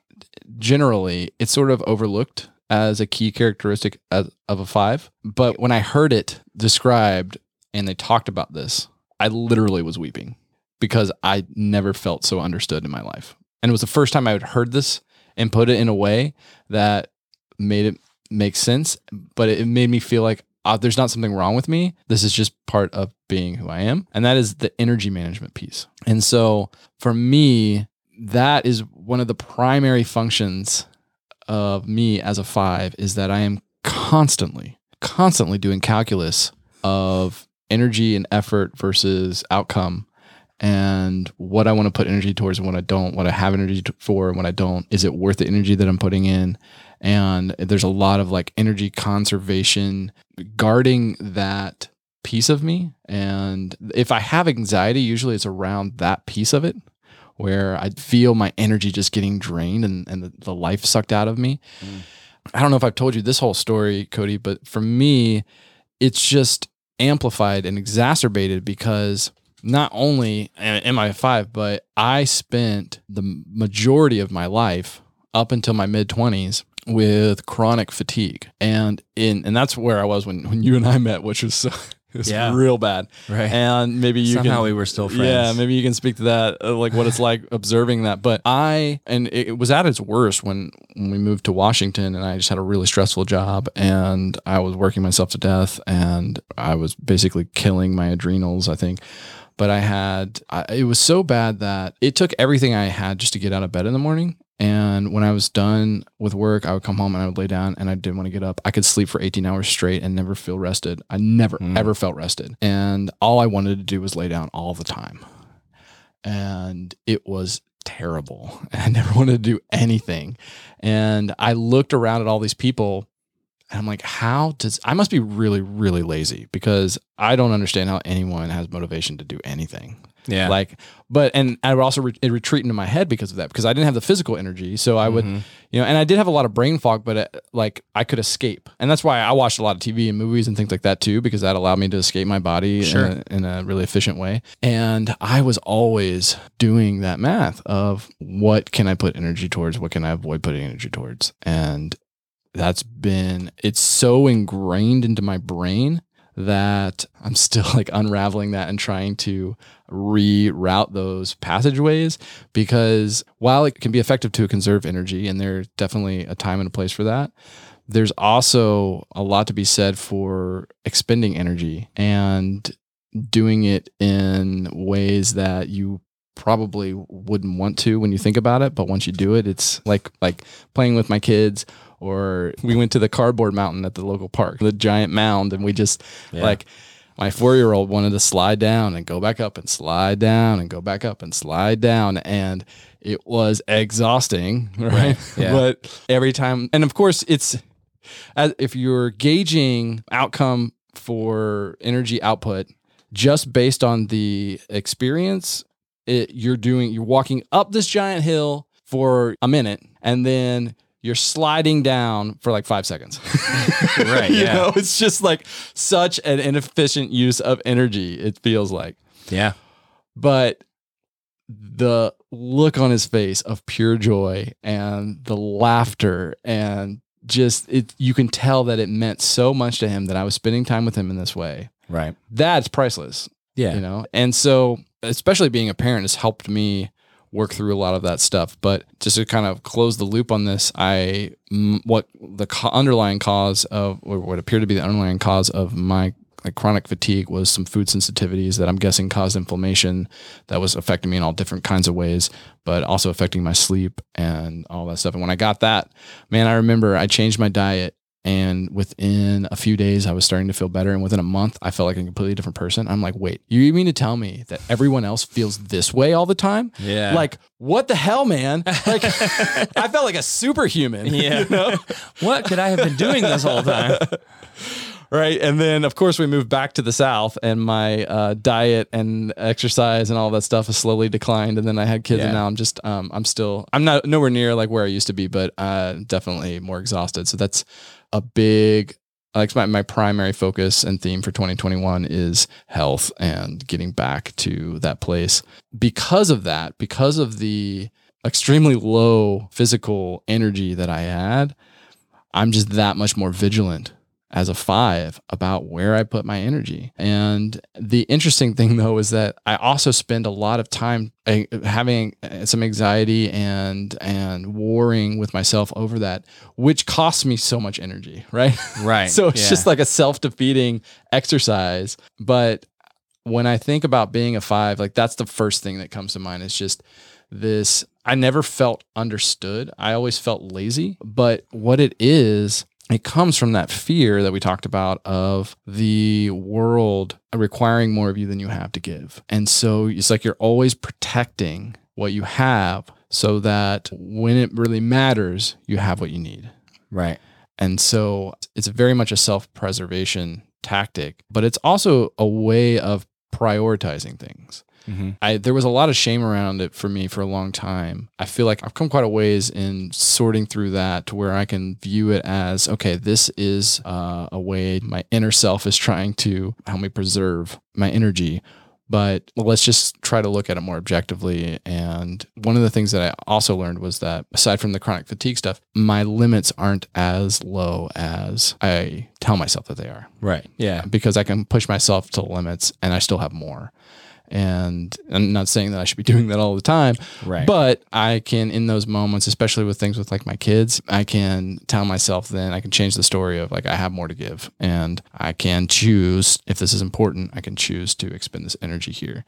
Speaker 1: generally it's sort of overlooked as a key characteristic of a five. But when I heard it described and they talked about this, I literally was weeping because I never felt so understood in my life. And it was the first time I had heard this and put it in a way that made it make sense, but it made me feel like uh, there's not something wrong with me. This is just part of being who I am. And that is the energy management piece. And so for me, that is one of the primary functions of me as a five is that I am constantly, constantly doing calculus of energy and effort versus outcome and what I want to put energy towards and what I don't, what I have energy for and what I don't. Is it worth the energy that I'm putting in? And there's a lot of like energy conservation, guarding that piece of me. And if I have anxiety, usually it's around that piece of it where I feel my energy just getting drained and, and the, the life sucked out of me. Mm. I don't know if I've told you this whole story, Cody, but for me, it's just amplified and exacerbated because not only am I five, but I spent the majority of my life up until my mid 20s with chronic fatigue. And in and that's where I was when, when you and I met, which was so it was
Speaker 2: Yeah.
Speaker 1: real bad.
Speaker 2: Right.
Speaker 1: And maybe you
Speaker 2: Somehow
Speaker 1: can,
Speaker 2: we were still friends.
Speaker 1: Yeah, maybe you can speak to that, uh, like what it's like observing that. But I, and it, it was at its worst when when we moved to Washington, and I just had a really stressful job, and I was working myself to death, and I was basically killing my adrenals. I think. But I had, I, it was so bad that it took everything I had just to get out of bed in the morning. And when I was done with work, I would come home and I would lay down and I didn't want to get up. I could sleep for 18 hours straight and never feel rested. I never,
Speaker 2: Mm.
Speaker 1: ever felt rested. And all I wanted to do was lay down all the time. And it was terrible. I never wanted to do anything. And I looked around at all these people and I'm like, how does I must be really, really lazy because I don't understand how anyone has motivation to do anything.
Speaker 2: Yeah.
Speaker 1: Like, but and I would also re- retreat into my head because of that because I didn't have the physical energy. So I would,
Speaker 2: Mhm.
Speaker 1: you know, and I did have a lot of brain fog, but uh like I could escape, and that's why I watched a lot of TV and movies and things like that too because that allowed me to escape my body
Speaker 2: Sure.
Speaker 1: in, a, in a really efficient way. And I was always doing that math of what can I put energy towards, what can I avoid putting energy towards, and that's been it's so ingrained into my brain that I'm still like unraveling that and trying to reroute those passageways because while it can be effective to conserve energy and there's definitely a time and a place for that there's also a lot to be said for expending energy and doing it in ways that you probably wouldn't want to when you think about it but once you do it it's like like playing with my kids or we went to the cardboard mountain at the local park the giant mound and we just
Speaker 2: Yeah.
Speaker 1: like my four year old wanted to slide down and go back up and slide down and go back up and slide down. And it was exhausting, right?
Speaker 2: Right, yeah.
Speaker 1: but every time, and of course, it's as if you're gauging outcome for energy output just based on the experience, it, you're doing, you're walking up this giant hill for a minute and then you're sliding down for like five seconds.
Speaker 2: Right,
Speaker 1: you
Speaker 2: yeah.
Speaker 1: know, it's just like such an inefficient use of energy, it feels like.
Speaker 2: Yeah.
Speaker 1: But the look on his face of pure joy and the laughter and just it you can tell that it meant so much to him that I was spending time with him in this way.
Speaker 2: Right.
Speaker 1: That's priceless.
Speaker 2: Yeah.
Speaker 1: You know? And so especially being a parent has helped me work through a lot of that stuff. But just to kind of close the loop on this, I what the underlying cause of or what appeared to be the underlying cause of my like chronic fatigue was some food sensitivities that I'm guessing caused inflammation that was affecting me in all different kinds of ways, but also affecting my sleep and all that stuff. And when I got that, man, I remember I changed my diet and within a few days I was starting to feel better and within a month I felt like a completely different person. I'm like, "Wait, you mean to tell me that everyone else feels this way all the time?"
Speaker 2: Yeah.
Speaker 1: Like, what the hell, man? Like I felt like a superhuman.
Speaker 2: Yeah.
Speaker 1: You know?
Speaker 2: what could I have been doing this whole time?
Speaker 1: right and then of course we moved back to the south and my uh, diet and exercise and all that stuff has slowly declined and then i had kids and now i'm just um, i'm still i'm not nowhere near like where i used to be but uh, definitely more exhausted so that's a big like my, my primary focus and theme for 2021 is health and getting back to that place. Because of that because of the extremely low physical energy that i had i'm just that much more vigilant as a five about where I put my energy. And the interesting thing though is that I also spend a lot of time uh, having uh, some anxiety and and warring with myself over that, which costs me so much energy, right?
Speaker 2: Right.
Speaker 1: so it's
Speaker 2: Yeah.
Speaker 1: just like a self-defeating exercise. But when I think about being a five, like that's the first thing that comes to mind. It's just this I never felt understood. I always felt lazy. But what it is, it comes from that fear that we talked about of the world requiring more of you than you have to give. And so it's like you're always protecting what you have so that when it really matters, you have what you need.
Speaker 2: Right.
Speaker 1: And so it's very much a self preservation tactic, but it's also a way of prioritizing things.
Speaker 2: Mm-hmm.
Speaker 1: I there was a lot of shame around it for me for a long time. I feel like I've come quite a ways in sorting through that to where I can view it as okay, this is uh, a way my inner self is trying to help me preserve my energy. But let's just try to look at it more objectively. And one of the things that I also learned was that aside from the chronic fatigue stuff, my limits aren't as low as I tell myself that they are
Speaker 2: Right. Yeah.
Speaker 1: because I can push myself to limits and I still have more. And I'm not saying that I should be doing that all the time,
Speaker 2: Right.
Speaker 1: but I can, in those moments, especially with things with like my kids, I can tell myself then I can change the story of like, I have more to give and I can choose if this is important, I can choose to expend this energy here.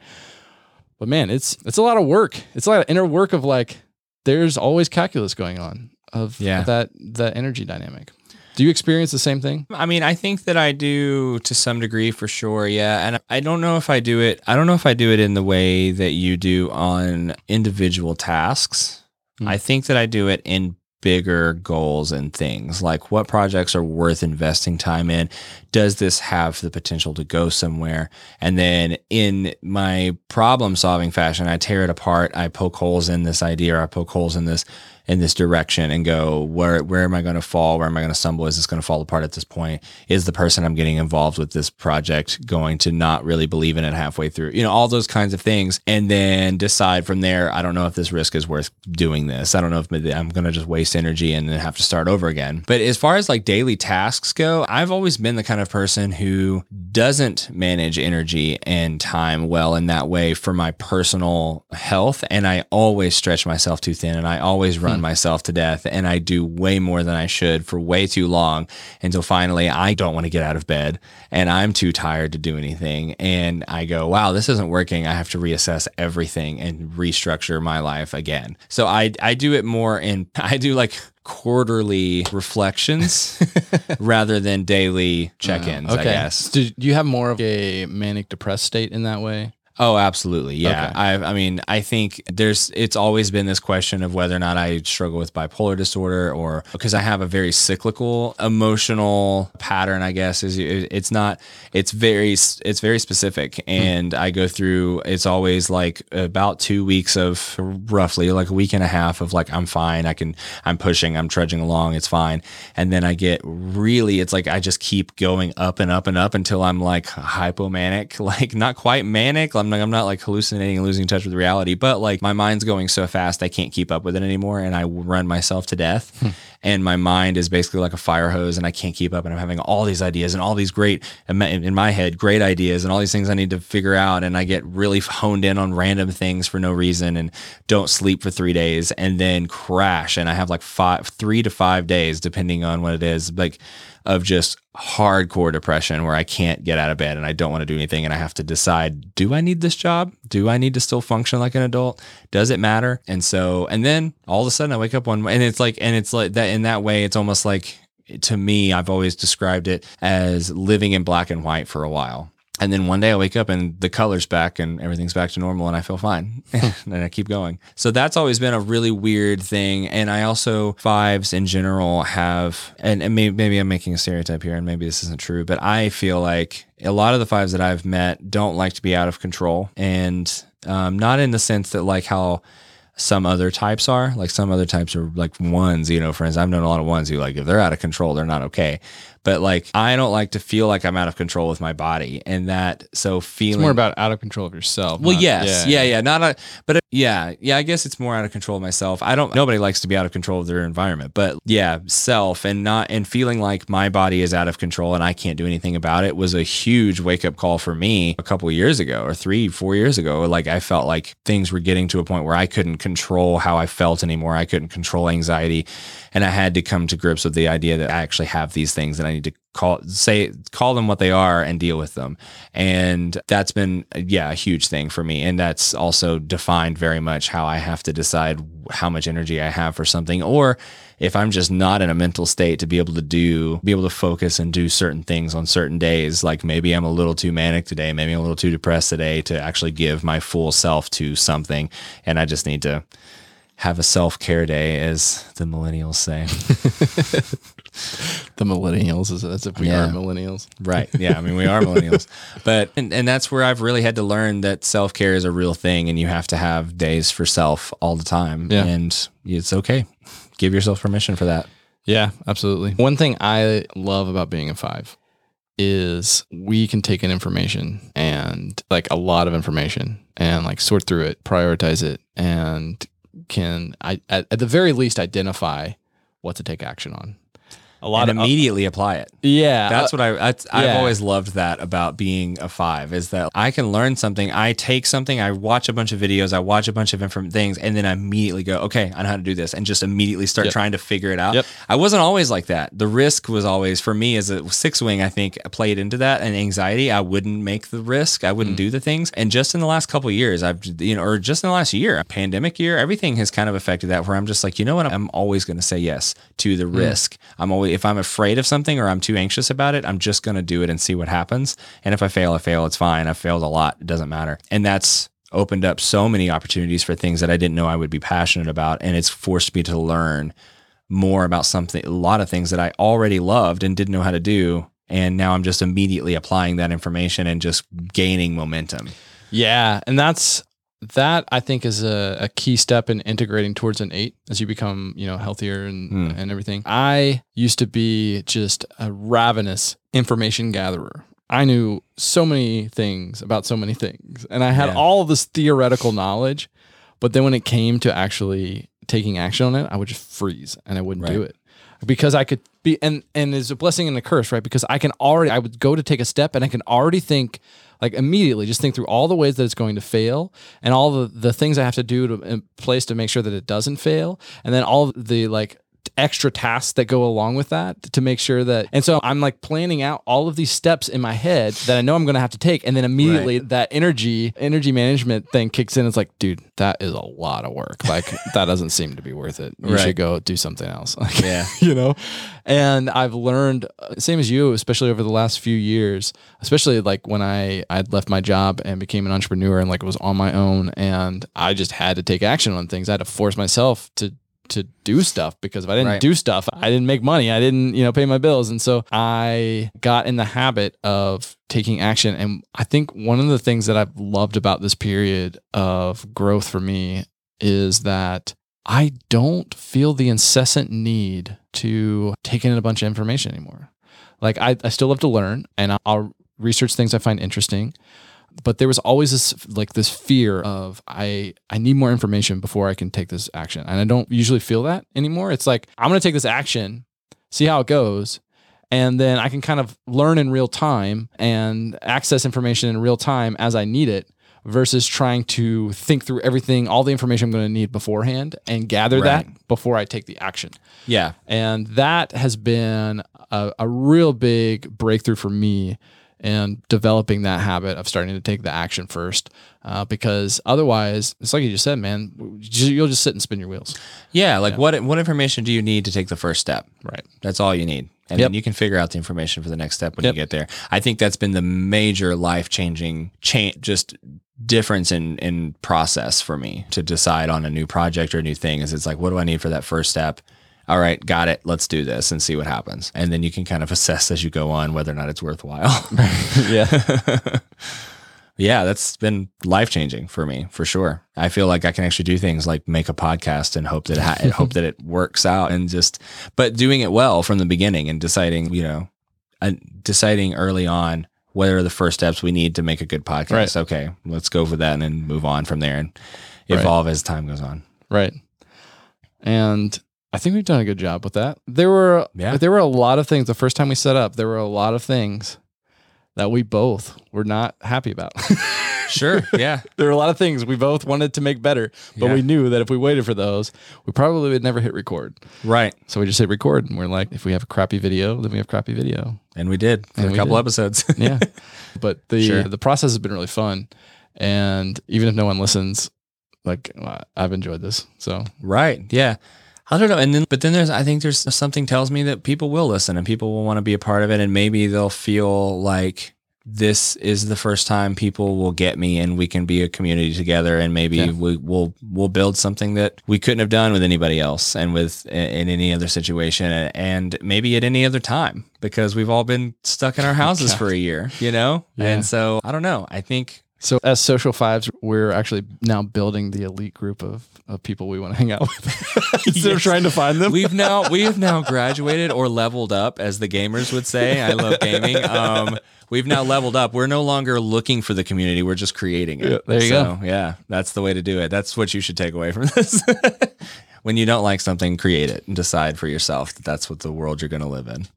Speaker 1: But man, it's, it's a lot of work. It's a lot of inner work of like, there's always calculus going on of
Speaker 2: Yeah.
Speaker 1: that, that energy dynamic. Do you experience the same thing?
Speaker 2: I mean, I think that I do to some degree for sure. Yeah. And I don't know if I do it, I don't know if I do it in the way that you do on individual tasks.
Speaker 1: Hmm.
Speaker 2: I think that I do it in bigger goals and things like what projects are worth investing time in does this have the potential to go somewhere and then in my problem solving fashion i tear it apart i poke holes in this idea or i poke holes in this in this direction and go where where am I going to fall? Where am I going to stumble? Is this going to fall apart at this point? Is the person I'm getting involved with this project going to not really believe in it halfway through? You know, all those kinds of things, and then decide from there. I don't know if this risk is worth doing this. I don't know if I'm going to just waste energy and then have to start over again. But as far as like daily tasks go, I've always been the kind of person who doesn't manage energy and time well in that way for my personal health, and I always stretch myself too thin, and I always run myself to death and I do way more than I should for way too long until finally I don't want to get out of bed and I'm too tired to do anything. And I go, wow, this isn't working. I have to reassess everything and restructure my life again. So I, I do it more in, I do like quarterly reflections rather than daily uh, check ins, I guess.
Speaker 1: Do you have more of a manic depressed state in that way?
Speaker 2: Oh, absolutely. Yeah.
Speaker 1: Okay.
Speaker 2: I I mean, I think there's it's always been this question of whether or not I struggle with bipolar disorder or because I have a very cyclical emotional pattern, I guess is it's not it's very it's very specific hmm. and I go through it's always like about 2 weeks of roughly like a week and a half of like I'm fine, I can I'm pushing, I'm trudging along, it's fine. And then I get really it's like I just keep going up and up and up until I'm like hypomanic, like not quite manic, I'm I'm like I'm not like hallucinating and losing touch with reality, but like my mind's going so fast I can't keep up with it anymore, and I run myself to death. Hmm. and my mind is basically like a fire hose, and I can't keep up, and I'm having all these ideas and all these great in my- in my head great ideas and all these things I need to figure out, and I get really honed in on random things for no reason, and don't sleep for three days, and then crash, and I have like five, three to five days, depending on what it is, like of just hardcore depression where I can't get out of bed and I don't want to do anything and I have to decide do I need this job? Do I need to still function like an adult? Does it matter? And so and then all of a sudden I wake up one and it's like and it's like that in that way it's almost like to me I've always described it as living in black and white for a while. And then one day I wake up and the color's back and everything's back to normal and I feel fine and I keep going. So that's always been a really weird thing. And I also, fives in general have, and, and maybe, maybe I'm making a stereotype here and maybe this isn't true, but I feel like a lot of the fives that I've met don't like to be out of control. And um, not in the sense that like how some other types are. Like some other types are like ones, you know, friends. I've known a lot of ones who like if they're out of control, they're not okay. But like I don't like to feel like I'm out of control with my body, and that so feeling
Speaker 1: It's more about out of control of yourself.
Speaker 2: well,
Speaker 1: not-
Speaker 2: yes, yeah, yeah, not a, but uh, yeah, yeah. I guess it's more out of control of myself. I don't. Nobody likes to be out of control of their environment, but yeah, self and not and feeling like my body is out of control and I can't do anything about it was a huge wake up call for me a couple of years ago or three, four years ago. Like I felt like things were getting to a point where I couldn't control how I felt anymore. I couldn't control anxiety, and I had to come to grips with the idea that I actually have these things and I need to call say call them what they are and deal with them. And that's been yeah a huge thing for me. And that's also defined very much how i have to decide how much energy i have for something. Or if i'm just not in a mental state to be able to do be able to focus and do certain things on certain days like maybe i'm a little too manic today maybe i'm a little too depressed today to actually give my full self to something. And i just need to have a self-care day as the millennials say
Speaker 1: the millennials is as if we
Speaker 2: Yeah.
Speaker 1: are millennials.
Speaker 2: Right. Yeah. I mean, we are millennials, but and, and that's where I've really had to learn that self care is a real thing, and you have to have days for self all the time.
Speaker 1: Yeah.
Speaker 2: And it's okay. Give yourself permission for that.
Speaker 1: Yeah, absolutely. One thing I love about being a five is we can take in information and like a lot of information and like sort through it, prioritize it, and can I at, at the very least identify what to take action on. A lot
Speaker 2: and
Speaker 1: of
Speaker 2: immediately apply it.
Speaker 1: yeah,
Speaker 2: That's what I. That's, I've always loved that about being a five is that I can learn something. I take something. I watch a bunch of videos. I watch a bunch of different things, and then I immediately go, okay, I know how to do this, and just immediately start
Speaker 1: Yep.
Speaker 2: trying to figure it out.
Speaker 1: Yep.
Speaker 2: I wasn't always like that. The risk was always for me as a six wing. I think played into that and anxiety. I wouldn't make the risk. I
Speaker 1: Mm.
Speaker 2: wouldn't do the things. And just in the last couple of years, I've you know, or just in the last year, pandemic year, everything has kind of affected that. Where I'm just like, you know what? I'm always going to say yes to
Speaker 1: Mm.
Speaker 2: the risk. I'm always if I'm afraid of something or I'm too anxious about it, I'm just going to do it and see what happens. And if I fail, I fail. It's fine. I failed a lot. It doesn't matter. And that's opened up so many opportunities for things that I didn't know I would be passionate about. And it's forced me to learn more about something, a lot of things that I already loved and didn't know how to do. And now I'm just immediately applying that information and just gaining momentum.
Speaker 1: Yeah, and that's that I think is a, a key step in integrating towards an eight as you become, you know, healthier and
Speaker 2: Hmm.
Speaker 1: and everything. I used to be just a ravenous information gatherer. I knew so many things about so many things, and I had
Speaker 2: Yeah.
Speaker 1: all this theoretical knowledge. But then when it came to actually taking action on it, I would just freeze and I wouldn't do it because I could be and and it's a blessing and a curse, right? Because I can already I would go to take a step and I can already think like immediately just think through all the ways that it's going to fail and all the the things I have to do to in place to make sure that it doesn't fail. And then all the like extra tasks that go along with that to make sure that and so I'm like planning out all of these steps in my head that I know I'm going to have to take and then immediately that energy energy management thing kicks in. It's like dude that is a lot of work. Like that doesn't seem to be worth it. You
Speaker 2: Right.
Speaker 1: should go do something else. Like
Speaker 2: Yeah.
Speaker 1: you know? And i've learned same as you especially over the last few years especially like when i i'd left my job and became an entrepreneur and like it was on my own and i just had to take action on things. I had to force myself to to do stuff because if i didn't
Speaker 2: Right.
Speaker 1: do stuff i didn't make money i didn't you know pay my bills and so i got in the habit of taking action and i think one of the things that i've loved about this period of growth for me is that I don't feel the incessant need to take in a bunch of information anymore. Like I, I still love to learn and I'll- I'll research things I find interesting, but there was always this like this fear of I I need more information before I can take this action. And I don't usually feel that anymore. It's like I'm going to take this action, see how it goes, and then I can kind of learn in real time and access information in real time as I need it versus trying to think through everything, all the information I'm going to need beforehand and gather
Speaker 2: Right.
Speaker 1: that before I take the action.
Speaker 2: Yeah.
Speaker 1: And that has been a, a real big breakthrough for me in developing that habit of starting to take the action first. Uh, because otherwise, it's like you just said, man, you- you'll just sit and spin your wheels.
Speaker 2: Yeah, like what what information do you need to take the first step?
Speaker 1: Right.
Speaker 2: That's all you need. And
Speaker 1: Yep.
Speaker 2: then you can figure out the information for the next step when
Speaker 1: Yep.
Speaker 2: you get there. I think that's been the major life changing change just difference in in process for me to decide on a new project or a new thing is it's like what do I need for that first step? All right, got it. Let's do this and see what happens. And then you can kind of assess as you go on whether or not it's worthwhile.
Speaker 1: yeah.
Speaker 2: yeah, that's been life changing for me for sure. I feel like I can actually do things like make a podcast and hope that it ha- hope that it works out and just, but doing it well from the beginning and deciding, you know, uh, deciding early on what are the first steps we need to make a good podcast.
Speaker 1: Right.
Speaker 2: Okay, let's go for that and then move on from there and
Speaker 1: Right.
Speaker 2: evolve as time goes on.
Speaker 1: Right. And I think we've done a good job with that. There were
Speaker 2: Yeah.
Speaker 1: there were a lot of things the first time we set up, there were a lot of things that we both were not happy about.
Speaker 2: Sure. Yeah.
Speaker 1: there were a lot of things we both wanted to make better, but
Speaker 2: Yeah.
Speaker 1: we knew that if we waited for those, we probably would never hit record.
Speaker 2: right.
Speaker 1: So we just hit record and we're like, if we have a crappy video, then we have crappy video.
Speaker 2: And we did for
Speaker 1: And
Speaker 2: a couple
Speaker 1: did.
Speaker 2: episodes.
Speaker 1: Yeah. but the
Speaker 2: Sure.
Speaker 1: the process has been really fun. And even if no one listens, like I've enjoyed this. So
Speaker 2: Right. Yeah. I don't know. And then, but then there's, I think there's something tells me that people will listen and people will want to be a part of it. And maybe they'll feel like this is the first time people will get me and we can be a community together. And maybe
Speaker 1: Yeah.
Speaker 2: we will, we'll build something that we couldn't have done with anybody else and with in any other situation and maybe at any other time because we've all been stuck in our oh houses for a year, you know?
Speaker 1: Yeah.
Speaker 2: And so I don't know. I think
Speaker 1: So as social fives, we're actually now building the elite group of, of people we want to hang out with instead of trying to find them.
Speaker 2: We've now we have now graduated or leveled up, as the gamers would say. I love gaming. Um, we've now leveled up. We're no longer looking for the community. We're just creating it.
Speaker 1: Yeah, there you
Speaker 2: so, Yeah, that's the way to do it. That's what you should take away from this. when you don't like something, create it and decide for yourself that that's what the world you're going to live in.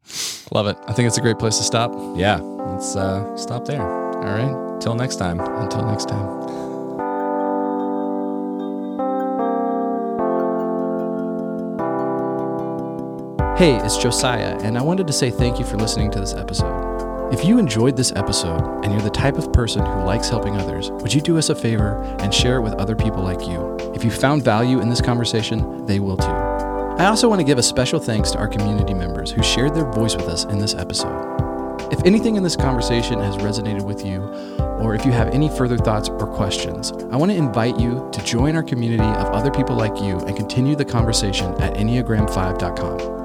Speaker 1: Love it. I think it's a great place to stop.
Speaker 2: Yeah, let's uh, stop there.
Speaker 1: All right.
Speaker 2: Till next time.
Speaker 1: Until next time. Hey, it's Josiah, and I wanted to say thank you for listening to this episode. If you enjoyed this episode and you're the type of person who likes helping others, would you do us a favor and share it with other people like you? If you found value in this conversation, they will too. I also want to give a special thanks to our community members who shared their voice with us in this episode. If anything in this conversation has resonated with you, or if you have any further thoughts or questions, I want to invite you to join our community of other people like you and continue the conversation at Enneagram5.com.